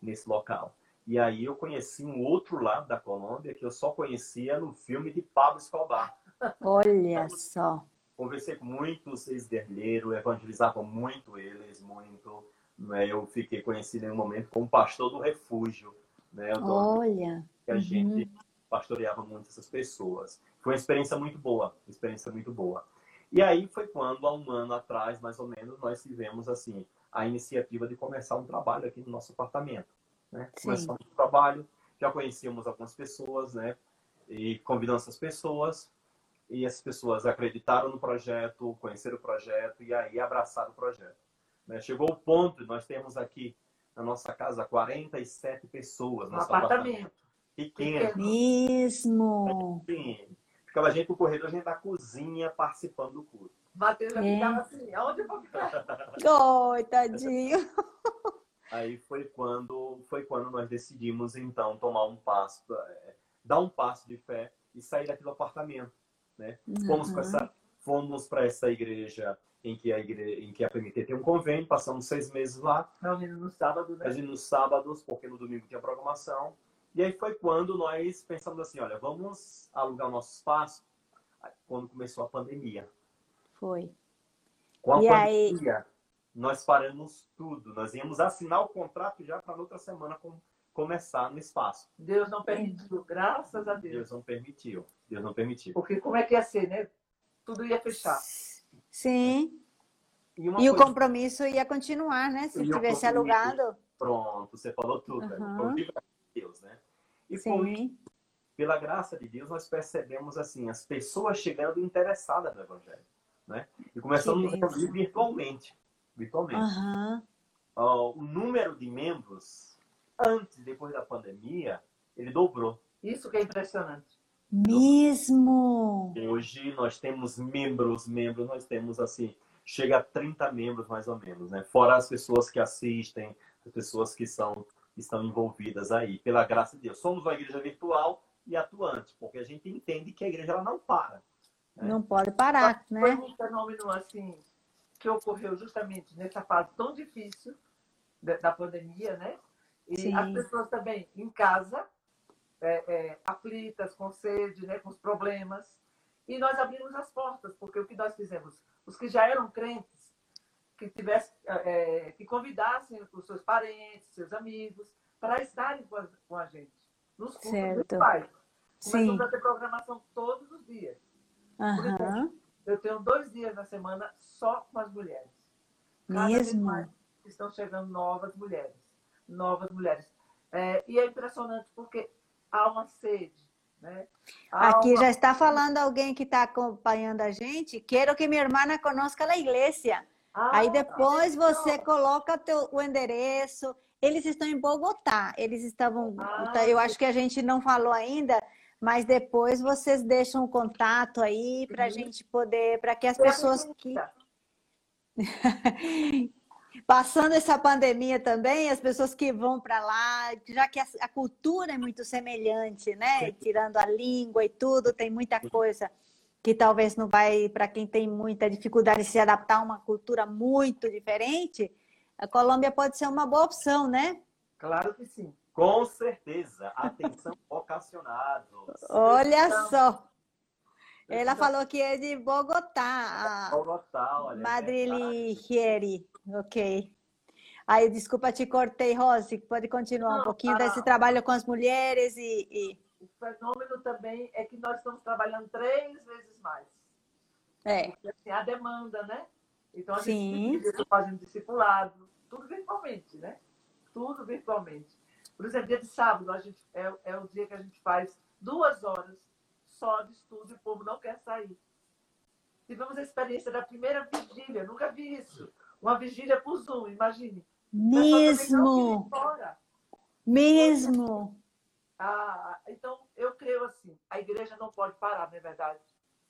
nesse local. E aí eu conheci um outro lado da Colômbia que eu só conhecia no filme de Pablo Escobar. Olha só. Conversei com muitos ex-guerrilheiros, evangelizava muito eles, muito. Né? Eu fiquei conhecido em um momento como pastor do refúgio. Né? Olha. Que a uhum. gente pastoreava muito essas pessoas. Foi uma experiência muito boa, experiência muito boa. E aí foi quando, há um ano atrás, mais ou menos, nós tivemos assim a iniciativa de começar um trabalho aqui no nosso apartamento. Né? Começamos um trabalho, já conhecíamos algumas pessoas, né? E convidamos essas pessoas, e essas pessoas acreditaram no projeto, conheceram o projeto e aí abraçaram o projeto. Né? Chegou o ponto, nós temos aqui na nossa casa 47 pessoas. No apartamento. apartamento. Pequeno. Mesmo. Pequeno. Ficava a gente no corredor, a gente da cozinha participando do curso. Matheus já é. ficava assim, aonde eu vou ficar? Oi, tadinho. Aí foi quando, foi quando nós decidimos, então, tomar um passo, é, dar um passo de fé e sair daquele apartamento. Né? Uhum. Fomos para essa, fomos para essa igreja em que a igreja, em que a PMT tem um convênio, passamos seis meses lá. Reunindo no sábado, né? Reunindo nos sábados, porque no domingo tinha programação. E aí foi quando nós pensamos assim, olha, vamos alugar o nosso espaço quando começou a pandemia. Foi. Com a e pandemia, aí... nós paramos tudo. Nós íamos assinar o contrato já para outra semana com, começar no espaço. Deus não permitiu, graças a Deus. Deus não permitiu. Deus não permitiu. Porque como é que ia ser, né? Tudo ia fechar. Sim. E, e coisa... o compromisso ia continuar, né? Se tivesse alugado. Pronto, você falou tudo. Uhum. Né? Deus, né? E Sim. pela graça de Deus, nós percebemos assim as pessoas chegando interessadas no Evangelho, né? E começamos a ouvir virtualmente, virtualmente. Uhum. Uh, o número de membros antes depois da pandemia ele dobrou. Isso que é impressionante. Mesmo. Hoje nós temos membros, membros, nós temos assim chega a 30 membros mais ou menos, né? Fora as pessoas que assistem, as pessoas que são estão envolvidas aí, pela graça de Deus. Somos uma igreja virtual e atuante, porque a gente entende que a igreja ela não para. Né? Não pode parar, Foi né? Foi um fenômeno assim que ocorreu justamente nessa fase tão difícil da pandemia, né? E Sim. as pessoas também em casa, é, é, aflitas, com sede, né, com os problemas. E nós abrimos as portas, porque o que nós fizemos? Os que já eram crentes, que tivesse, é, que convidassem os seus parentes, seus amigos, para estarem com a, com a gente nos cursos certo. pais. Começamos Sim. a ter programação todos os dias. Uhum. Exemplo, eu tenho dois dias na semana só com as mulheres. Cada Mesmo? mais estão chegando novas mulheres. Novas mulheres. É, e é impressionante porque há uma sede. Né? Aqui uma... já está falando alguém que está acompanhando a gente. Quero que minha irmã conozca a igreja. Ah, Aí depois você coloca teu, o endereço. Eles estão em Bogotá. Eles estavam. Ah, tá, eu acho que a gente não falou ainda, mas depois vocês deixam o contato aí para a gente poder, para que as pessoas que passando essa pandemia também, as pessoas que vão para lá, já que a, a, cultura é muito semelhante, né? Tirando a língua e tudo, tem muita coisa que talvez não vai, para quem tem muita dificuldade de se adaptar a uma cultura muito diferente, a Colômbia pode ser uma boa opção, né? Claro que sim. Com certeza. Atenção, vocacionados. Olha então, só. Ela falou que é de Bogotá. Bogotá, olha. Madrilhieri. É ok. Aí, desculpa, te cortei, Rose. Pode continuar não, um pouquinho tá. desse trabalho com as mulheres e... e o fenômeno também é que nós estamos trabalhando três vezes mais. É. Porque, assim, a demanda, né? Então, a gente está fazendo discipulado, tudo virtualmente, né? Tudo virtualmente. Por exemplo, dia de sábado a gente, é, é o dia que a gente faz duas horas só de estudo e o povo não quer sair. Tivemos a experiência da primeira vigília, nunca vi isso. Uma vigília por Zoom, imagine. Mesmo. Mesmo. Ah, então, eu creio assim, a igreja não pode parar, não é verdade?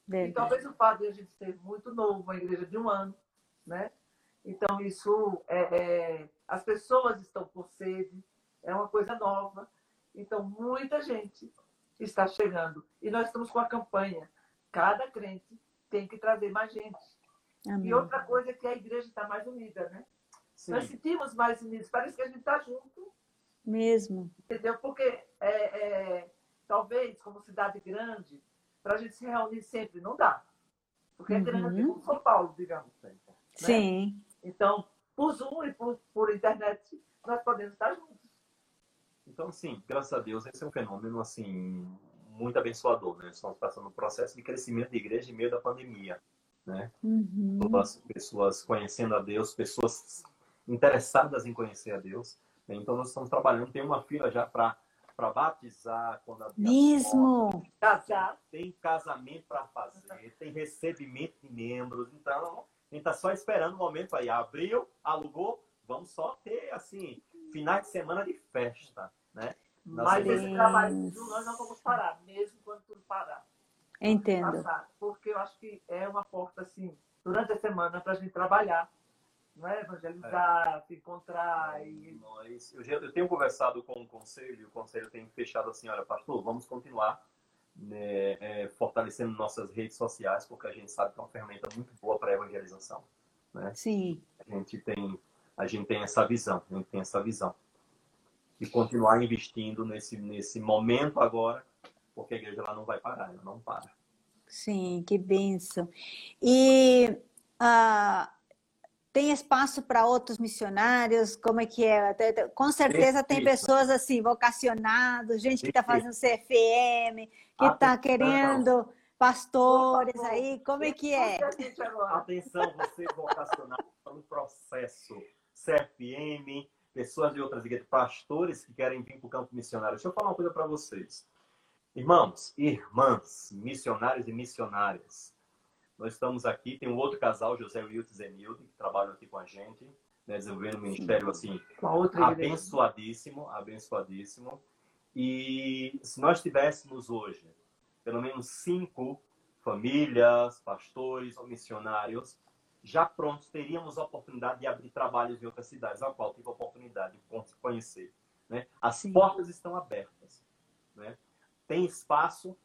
verdade. E talvez o fato de a gente ser muito novo, uma igreja de um ano, né? Então, isso, é, é, as pessoas estão com sede, é uma coisa nova. Então, muita gente está chegando. E nós estamos com a campanha. Cada crente tem que trazer mais gente. Amém. E outra coisa é que a igreja está mais unida, né? Sim. Nós sentimos mais unidos. Parece que a gente está junto. Mesmo. Entendeu? Porque é, é, talvez, como cidade grande, para a gente se reunir sempre não dá. Porque é grande uhum. como São Paulo, digamos. Né? Sim. Então, por Zoom e por, por internet, nós podemos estar juntos. Então, sim, graças a Deus, esse é um fenômeno, assim, muito abençoador, né? Estamos passando um processo de crescimento de igreja em meio da pandemia, né? Uhum. Todas as pessoas conhecendo a Deus, pessoas interessadas em conhecer a Deus. Né? Então, nós estamos trabalhando, tem uma fila já para para batizar, quando a Mesmo. Casar. Tem casamento para fazer, tem recebimento de membros. Então, a gente está só esperando o momento aí. Abriu, alugou, vamos só ter, assim, finais de semana de festa, né? Mas esse trabalho nós não vamos parar, mesmo quando tudo parar. Entendo. Passar, porque eu acho que é uma porta, assim, durante a semana para a gente trabalhar, não é? evangelizar, é. se encontrar. E... Nós, eu, eu, tenho conversado com o conselho, e o conselho tem fechado assim, olha, pastor, vamos continuar né, é, fortalecendo nossas redes sociais, porque a gente sabe que é uma ferramenta muito boa para a evangelização. Né? Sim. A gente tem a gente tem essa visão, a gente tem essa visão. E continuar investindo nesse, nesse momento agora, porque a igreja lá não vai parar, ela não para. Sim, que benção. E uh, tem espaço para outros missionários? Como é que é? Com certeza tem pessoas assim, vocacionados, gente que está fazendo CFM, que está querendo pastores aí, como é que é? Atenção, você vocacionado no processo CFM, pessoas de outras igrejas, pastores que querem vir para o campo missionário. Deixa eu falar uma coisa para vocês. Irmãos, irmãs, missionários e missionárias, nós estamos aqui, tem um outro casal, José Wilton e Zenilde, que trabalham aqui com a gente, né, desenvolvendo um ministério assim, abençoadíssimo, abençoadíssimo. E se nós tivéssemos hoje pelo menos cinco famílias, pastores ou missionários já prontos, teríamos a oportunidade de abrir trabalhos em outras cidades, a qual tive a oportunidade de conhecer. Né? As Sim. portas estão abertas. Né? Tem espaço,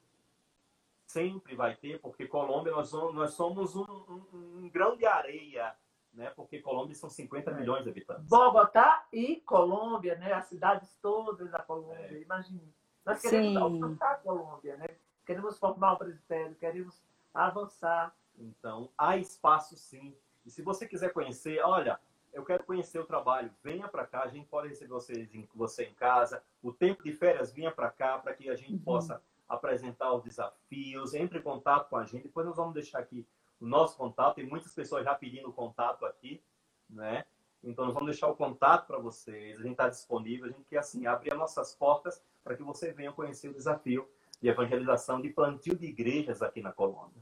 sempre vai ter, porque Colômbia, nós, nós somos um, um, um grão de areia, né? porque Colômbia são 50 é. milhões de habitantes. Bogotá e Colômbia, né? as cidades todas da Colômbia, é. imagine. Nós queremos alcançar a Colômbia, né? queremos formar o presbitério, queremos avançar então, há espaço sim. E se você quiser conhecer, olha, eu quero conhecer o trabalho, venha para cá, a gente pode receber vocês você em casa. O tempo de férias, venha para cá para que a gente uhum. possa apresentar os desafios, entre em contato com a gente. Depois nós vamos deixar aqui o nosso contato. Tem muitas pessoas já pedindo contato aqui, né? Então nós vamos deixar o contato para vocês. A gente está disponível. A gente quer assim abrir as nossas portas para que você venha conhecer o desafio de evangelização, de plantio de igrejas aqui na Colômbia.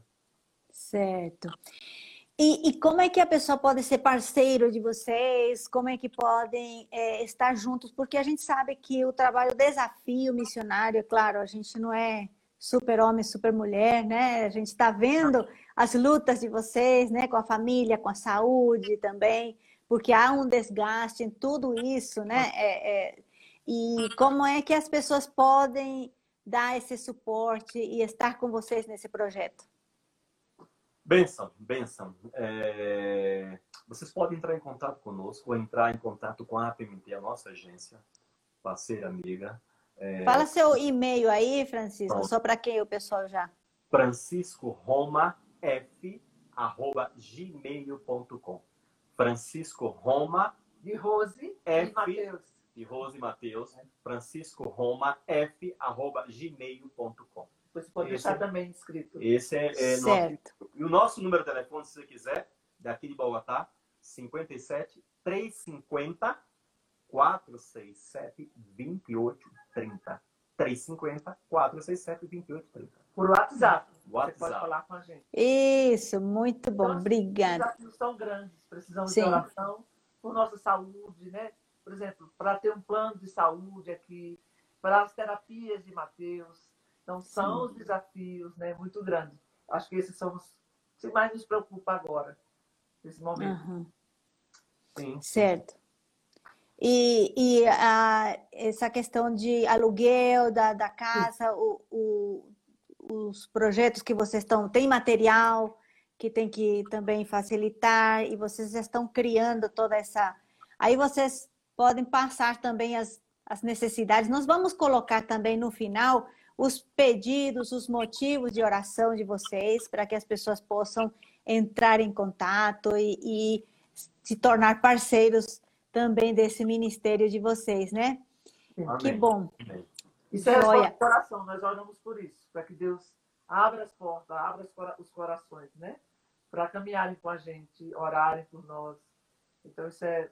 Certo. E, e, como é que a pessoa pode ser parceiro de vocês? Como é que podem é, estar juntos? Porque a gente sabe que o trabalho, o desafio missionário, é claro, a gente não é super homem, super mulher, né? A gente está vendo as lutas de vocês, né? Com a família, com a saúde também, porque há um desgaste em tudo isso, né? É, é, e como é que as pessoas podem dar esse suporte e estar com vocês nesse projeto? Benção, benção. É... Vocês podem entrar em contato conosco ou entrar em contato com a APMT, a nossa agência, parceira amiga. É... Fala seu e-mail aí, Francisco, Pronto. só para quem o pessoal já. Francisco Roma F arroba gmail.com. Francisco Roma de Rose F, e Mateus. De Rose e Mateus. Francisco Roma F arroba gmail.com. Você pode esse, deixar também escrito. Esse é, é certo. Nosso, e o nosso número de telefone, se você quiser, daqui de Bogotá, 57 350 467 2830. 350 467 2830. Por WhatsApp. WhatsApp. Você pode falar com a gente. Isso, muito bom. Então, Obrigada. Os desafios são grandes. Precisamos Sim. de oração por nossa saúde, né? Por exemplo, para ter um plano de saúde aqui, para as terapias de Mateus, então, são Sim. os desafios né, muito grandes. Acho que esses são os que mais nos preocupa agora, nesse momento. Uhum. Sim. Certo. E, e a, essa questão de aluguel da, da casa, o, o, os projetos que vocês estão, tem material que tem que também facilitar, e vocês estão criando toda essa. Aí vocês podem passar também as, as necessidades. Nós vamos colocar também no final os pedidos, os motivos de oração de vocês, para que as pessoas possam entrar em contato e, e se tornar parceiros também desse ministério de vocês, né? Amém. Que bom. Amém. Isso é o coração, nós oramos por isso, para que Deus abra as portas, abra os corações, né? Para caminharem com a gente, orarem por nós. Então, isso é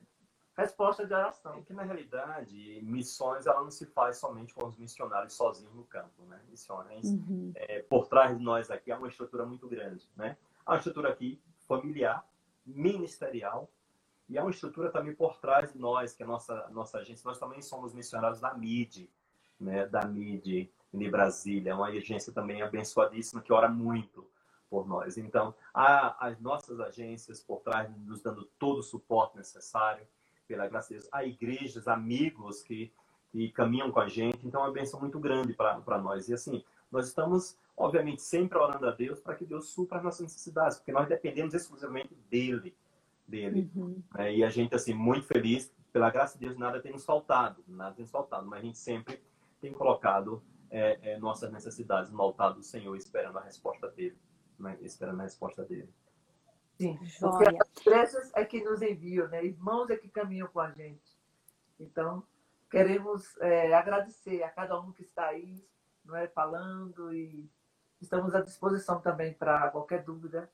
resposta de oração. É que, na realidade, missões ela não se faz somente com os missionários sozinhos no campo, né? Missões, uhum. é, por trás de nós aqui, há uma estrutura muito grande, né? Há uma estrutura aqui familiar, ministerial, e há uma estrutura também por trás de nós, que é a nossa, nossa agência. Nós também somos missionários da MID, né? Da MID de Brasília, é uma agência também abençoadíssima que ora muito por nós. Então, há as nossas agências por trás nos dando todo o suporte necessário pela graça de Deus, há igrejas, amigos que, que caminham com a gente, então é uma benção muito grande para nós. E assim, nós estamos, obviamente, sempre orando a Deus para que Deus supra as nossas necessidades, porque nós dependemos exclusivamente dele. dele. Uhum. É, e a gente, assim, muito feliz, pela graça de Deus, nada tem nos faltado, nada tem nos faltado, mas a gente sempre tem colocado é, é, nossas necessidades no altar do Senhor, esperando a resposta dele. Né? Esperando a resposta dele. Sim, porque as igrejas é que nos enviam, né? Irmãos é que caminham com a gente. Então, queremos é, agradecer a cada um que está aí, não é, falando e estamos à disposição também para qualquer dúvida.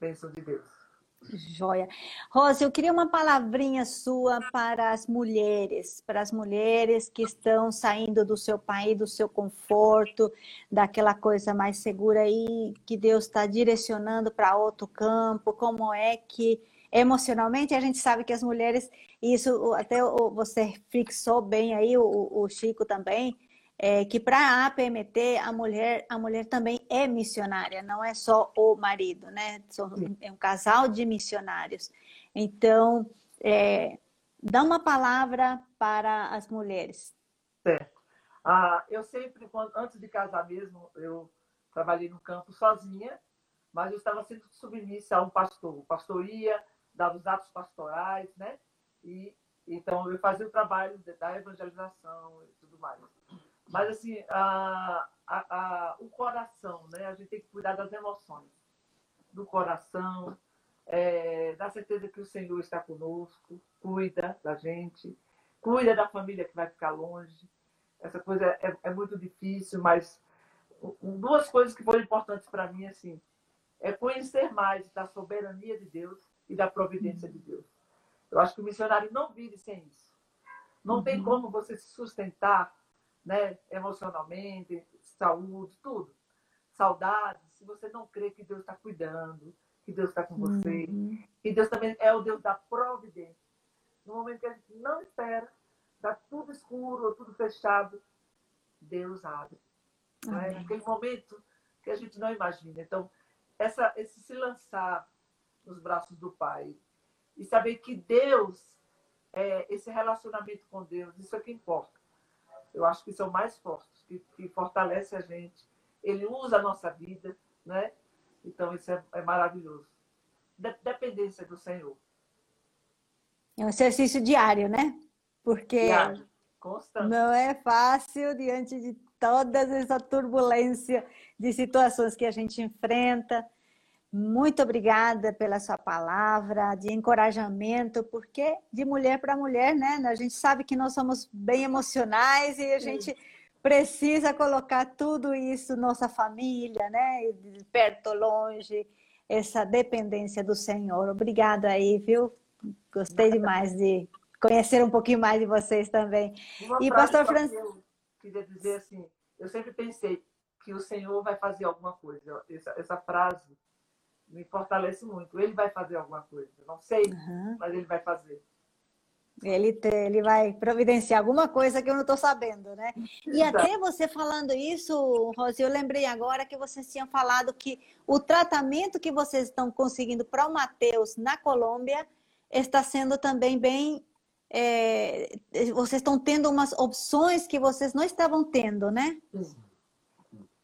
Bênção de Deus. Joia. Rosa, eu queria uma palavrinha sua para as mulheres, para as mulheres que estão saindo do seu país, do seu conforto, daquela coisa mais segura aí, que Deus está direcionando para outro campo, como é que emocionalmente a gente sabe que as mulheres, isso até você fixou bem aí, o, o Chico também, é, que para a APMT a mulher a mulher também é missionária, não é só o marido, né? É um casal de missionários. Então, é, dá uma palavra para as mulheres. Certo. Ah, eu sempre, quando, antes de casar mesmo, eu trabalhei no campo sozinha, mas eu estava sempre submissa a um pastor. O pastor ia, dava os atos pastorais, né? E então eu fazia o trabalho da evangelização e tudo mais. Mas, assim, a, a, a, o coração, né? A gente tem que cuidar das emoções. Do coração, é, da certeza que o Senhor está conosco, cuida da gente, cuida da família que vai ficar longe. Essa coisa é, é muito difícil, mas duas coisas que foram importantes para mim, assim, é conhecer mais da soberania de Deus e da providência de Deus. Eu acho que o missionário não vive sem isso. Não uhum. tem como você se sustentar né, emocionalmente, saúde, tudo. Saudade, se você não crê que Deus está cuidando, que Deus está com você, uhum. que Deus também é o Deus da providência. No momento que a gente não espera, está tudo escuro, tudo fechado, Deus abre. Né? Naquele momento que a gente não imagina. Então, essa, esse se lançar nos braços do Pai e saber que Deus, é, esse relacionamento com Deus, isso é que importa. Eu acho que são mais fortes, que, que fortalece a gente. Ele usa a nossa vida, né? Então isso é, é maravilhoso. De, dependência do Senhor. É um exercício diário, né? Porque diário, não é fácil diante de toda essa turbulência de situações que a gente enfrenta. Muito obrigada pela sua palavra de encorajamento, porque de mulher para mulher, né? A gente sabe que nós somos bem emocionais e a gente precisa colocar tudo isso, nossa família, né? Perto, longe, essa dependência do Senhor. Obrigada aí, viu? Gostei demais de conhecer um pouquinho mais de vocês também. Uma e pastor Francisco. Queria dizer assim, eu sempre pensei que o Senhor vai fazer alguma coisa. Essa, essa frase me fortalece muito. Ele vai fazer alguma coisa. Não sei, uhum. mas ele vai fazer. Ele, te, ele vai providenciar alguma coisa que eu não estou sabendo, né? E Exato. até você falando isso, Rosi, eu lembrei agora que vocês tinham falado que o tratamento que vocês estão conseguindo para o Mateus na Colômbia está sendo também bem é, vocês estão tendo umas opções que vocês não estavam tendo, né?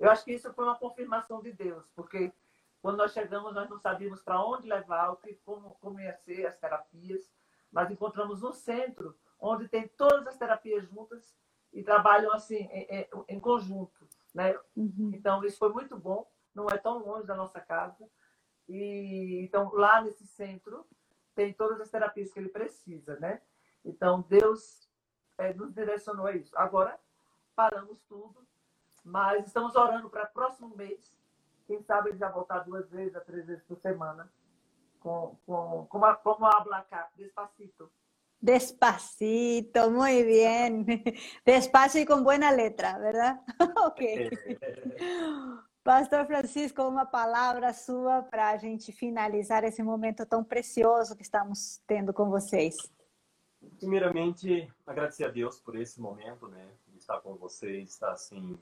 Eu acho que isso foi uma confirmação de Deus, porque quando nós chegamos, nós não sabíamos para onde levar, o que, como, como ia ser as terapias. Nós encontramos um centro onde tem todas as terapias juntas e trabalham assim em, em conjunto, né? Uhum. Então isso foi muito bom. Não é tão longe da nossa casa e então lá nesse centro tem todas as terapias que ele precisa, né? Então, Deus é, nos direcionou a isso. Agora, paramos tudo, mas estamos orando para o próximo mês. Quem sabe ele já voltar duas vezes a três vezes por semana. Com, com, com a, como habla acá, despacito. Despacito, muy bien. Despacio y con buena letra, ¿verdad? ok. Pastor Francisco, uma palavra sua para a gente finalizar esse momento tão precioso que estamos tendo com vocês. Primeiramente, agradecer a Deus por esse momento, né? De estar com vocês, estar assim,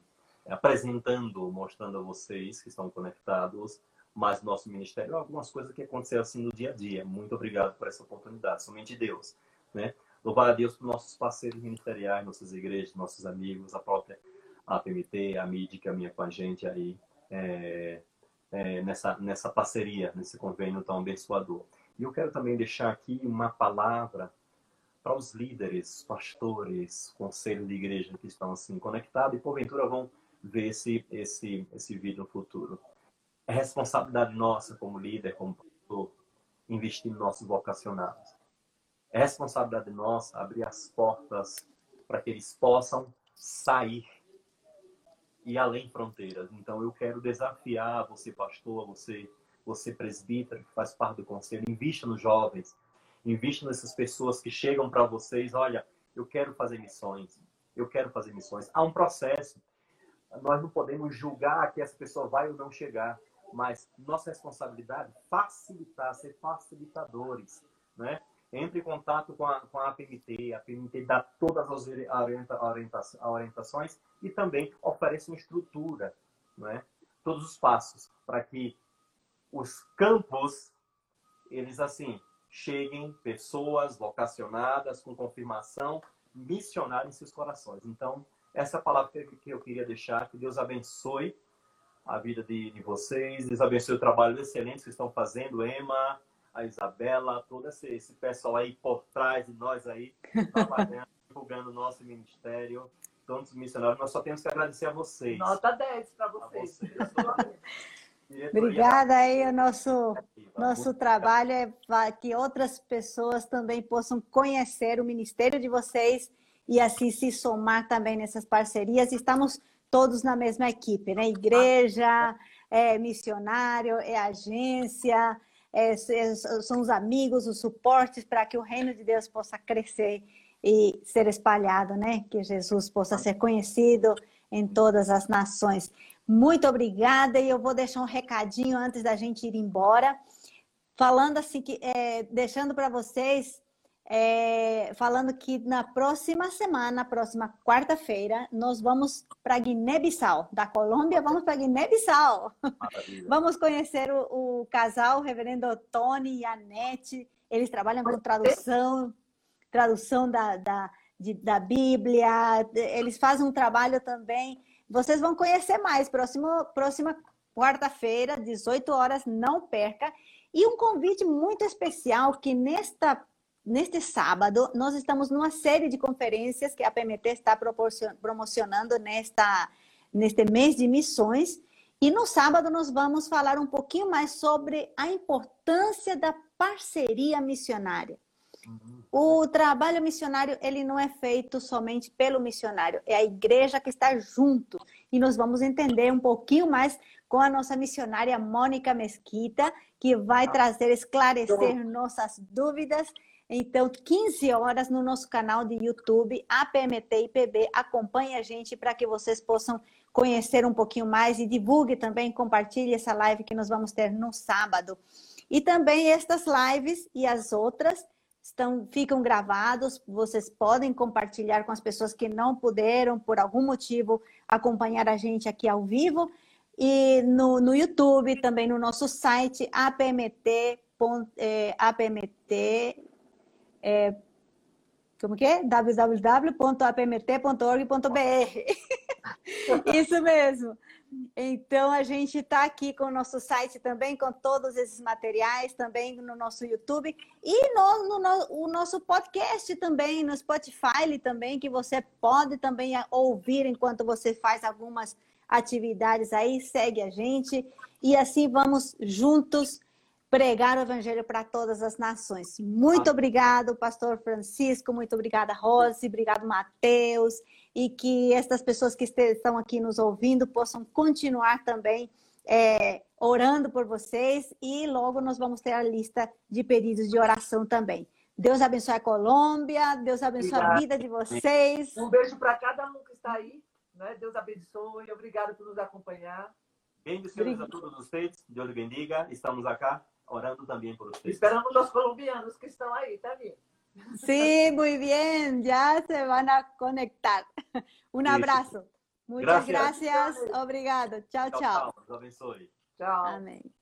apresentando, mostrando a vocês que estão conectados, mas nosso ministério, algumas coisas que aconteceram assim no dia a dia. Muito obrigado por essa oportunidade, somente Deus, né? Louvar a Deus por nossos parceiros ministeriais, nossas igrejas, nossos amigos, a própria APMT, a MID que caminha com a gente aí é, é, nessa, nessa parceria, nesse convênio tão abençoador. E eu quero também deixar aqui uma palavra para os líderes, pastores, conselho de igreja que estão assim conectados e porventura vão ver esse, esse, esse vídeo no futuro. É responsabilidade nossa como líder, como pastor, investir nos nossos vocacionados. É responsabilidade nossa abrir as portas para que eles possam sair e além fronteiras. Então eu quero desafiar você, pastor, você, você presbítero que faz parte do conselho, invista nos jovens, Invista nessas pessoas que chegam para vocês, olha, eu quero fazer missões, eu quero fazer missões. Há um processo. Nós não podemos julgar que essa pessoa vai ou não chegar, mas nossa responsabilidade é facilitar, ser facilitadores, né? Entre em contato com a, com a APMT, a APMT dá todas as orienta, orienta, orientações e também oferece uma estrutura, né? todos os passos, para que os campos, eles assim, cheguem pessoas vocacionadas com confirmação, missionárias em seus corações. Então, essa é a palavra que eu queria deixar. Que Deus abençoe a vida de, de vocês, Deus abençoe o trabalho excelente que estão fazendo, Emma, a Isabela, todo esse, esse pessoal aí por trás de nós aí, trabalhando, divulgando o nosso ministério, todos os missionários. Nós só temos que agradecer a vocês. Nota 10 para vocês. vocês. Obrigada aí, o nosso, nosso trabalho é que outras pessoas também possam conhecer o ministério de vocês e assim se somar também nessas parcerias. Estamos todos na mesma equipe, né? Igreja, é missionário, é agência, é, é, são os amigos, os suportes para que o reino de Deus possa crescer e ser espalhado, né? Que Jesus possa ser conhecido em todas as nações. Muito obrigada e eu vou deixar um recadinho antes da gente ir embora, falando assim que é, deixando para vocês é, falando que na próxima semana, na próxima quarta-feira, nós vamos para Guiné-Bissau. Da Colômbia, vamos para Guiné-Bissau. vamos conhecer o, o, casal, o reverendo Tony e a Nete. Eles trabalham com tradução, tradução da, da, de, da Bíblia. Eles fazem um trabalho também vocês vão conhecer mais. Próximo, próxima quarta-feira, 18 horas, não perca. E um convite muito especial que nesta neste sábado nós estamos numa série de conferências que a PMT está promocionando nesta neste mês de missões. E no sábado nós vamos falar um pouquinho mais sobre a importância da parceria missionária. O trabalho missionário, ele não é feito somente pelo missionário, é a igreja que está junto. E nós vamos entender um pouquinho mais com a nossa missionária Mônica Mesquita, que vai trazer, esclarecer nossas dúvidas. Então, 15 horas no nosso canal de YouTube, APMT IPB. Acompanhe a gente para que vocês possam conhecer um pouquinho mais e divulgue também, compartilhe essa live que nós vamos ter no sábado. E também estas lives e as outras estão, ficam gravados, vocês podem compartilhar com as pessoas que não puderam, por algum motivo, acompanhar a gente aqui ao vivo. E no, no YouTube, também no nosso site, apmt, é, apmt é, como que é? www.apmt.org.br. Isso mesmo. Então, a gente está aqui com o nosso site também, com todos esses materiais, também no nosso YouTube e no, no, no o nosso podcast também, no Spotify também, que você pode também ouvir enquanto você faz algumas atividades aí. Segue a gente e assim vamos juntos pregar o evangelho para todas as nações. Muito obrigado, pastor Francisco, muito obrigada, Rose, obrigado, Mateus, e que estas pessoas que estão aqui nos ouvindo possam continuar também é, orando por vocês e logo nós vamos ter a lista de pedidos de oração também. Deus abençoe a Colômbia, Deus abençoe obrigado. a vida de vocês. Um beijo para cada um que está aí, né? Deus abençoe, obrigado por nos acompanhar. Bendiciones a todos vocês, Deus lhe bendiga, estamos aqui orando também por vocês. Esperamos os colombianos que estão aí também. Sí, muy bien, ya se van a conectar. Un abrazo. Muchas gracias. gracias. Obrigado. Chao, chao. Chao, chao. Chao. Amén.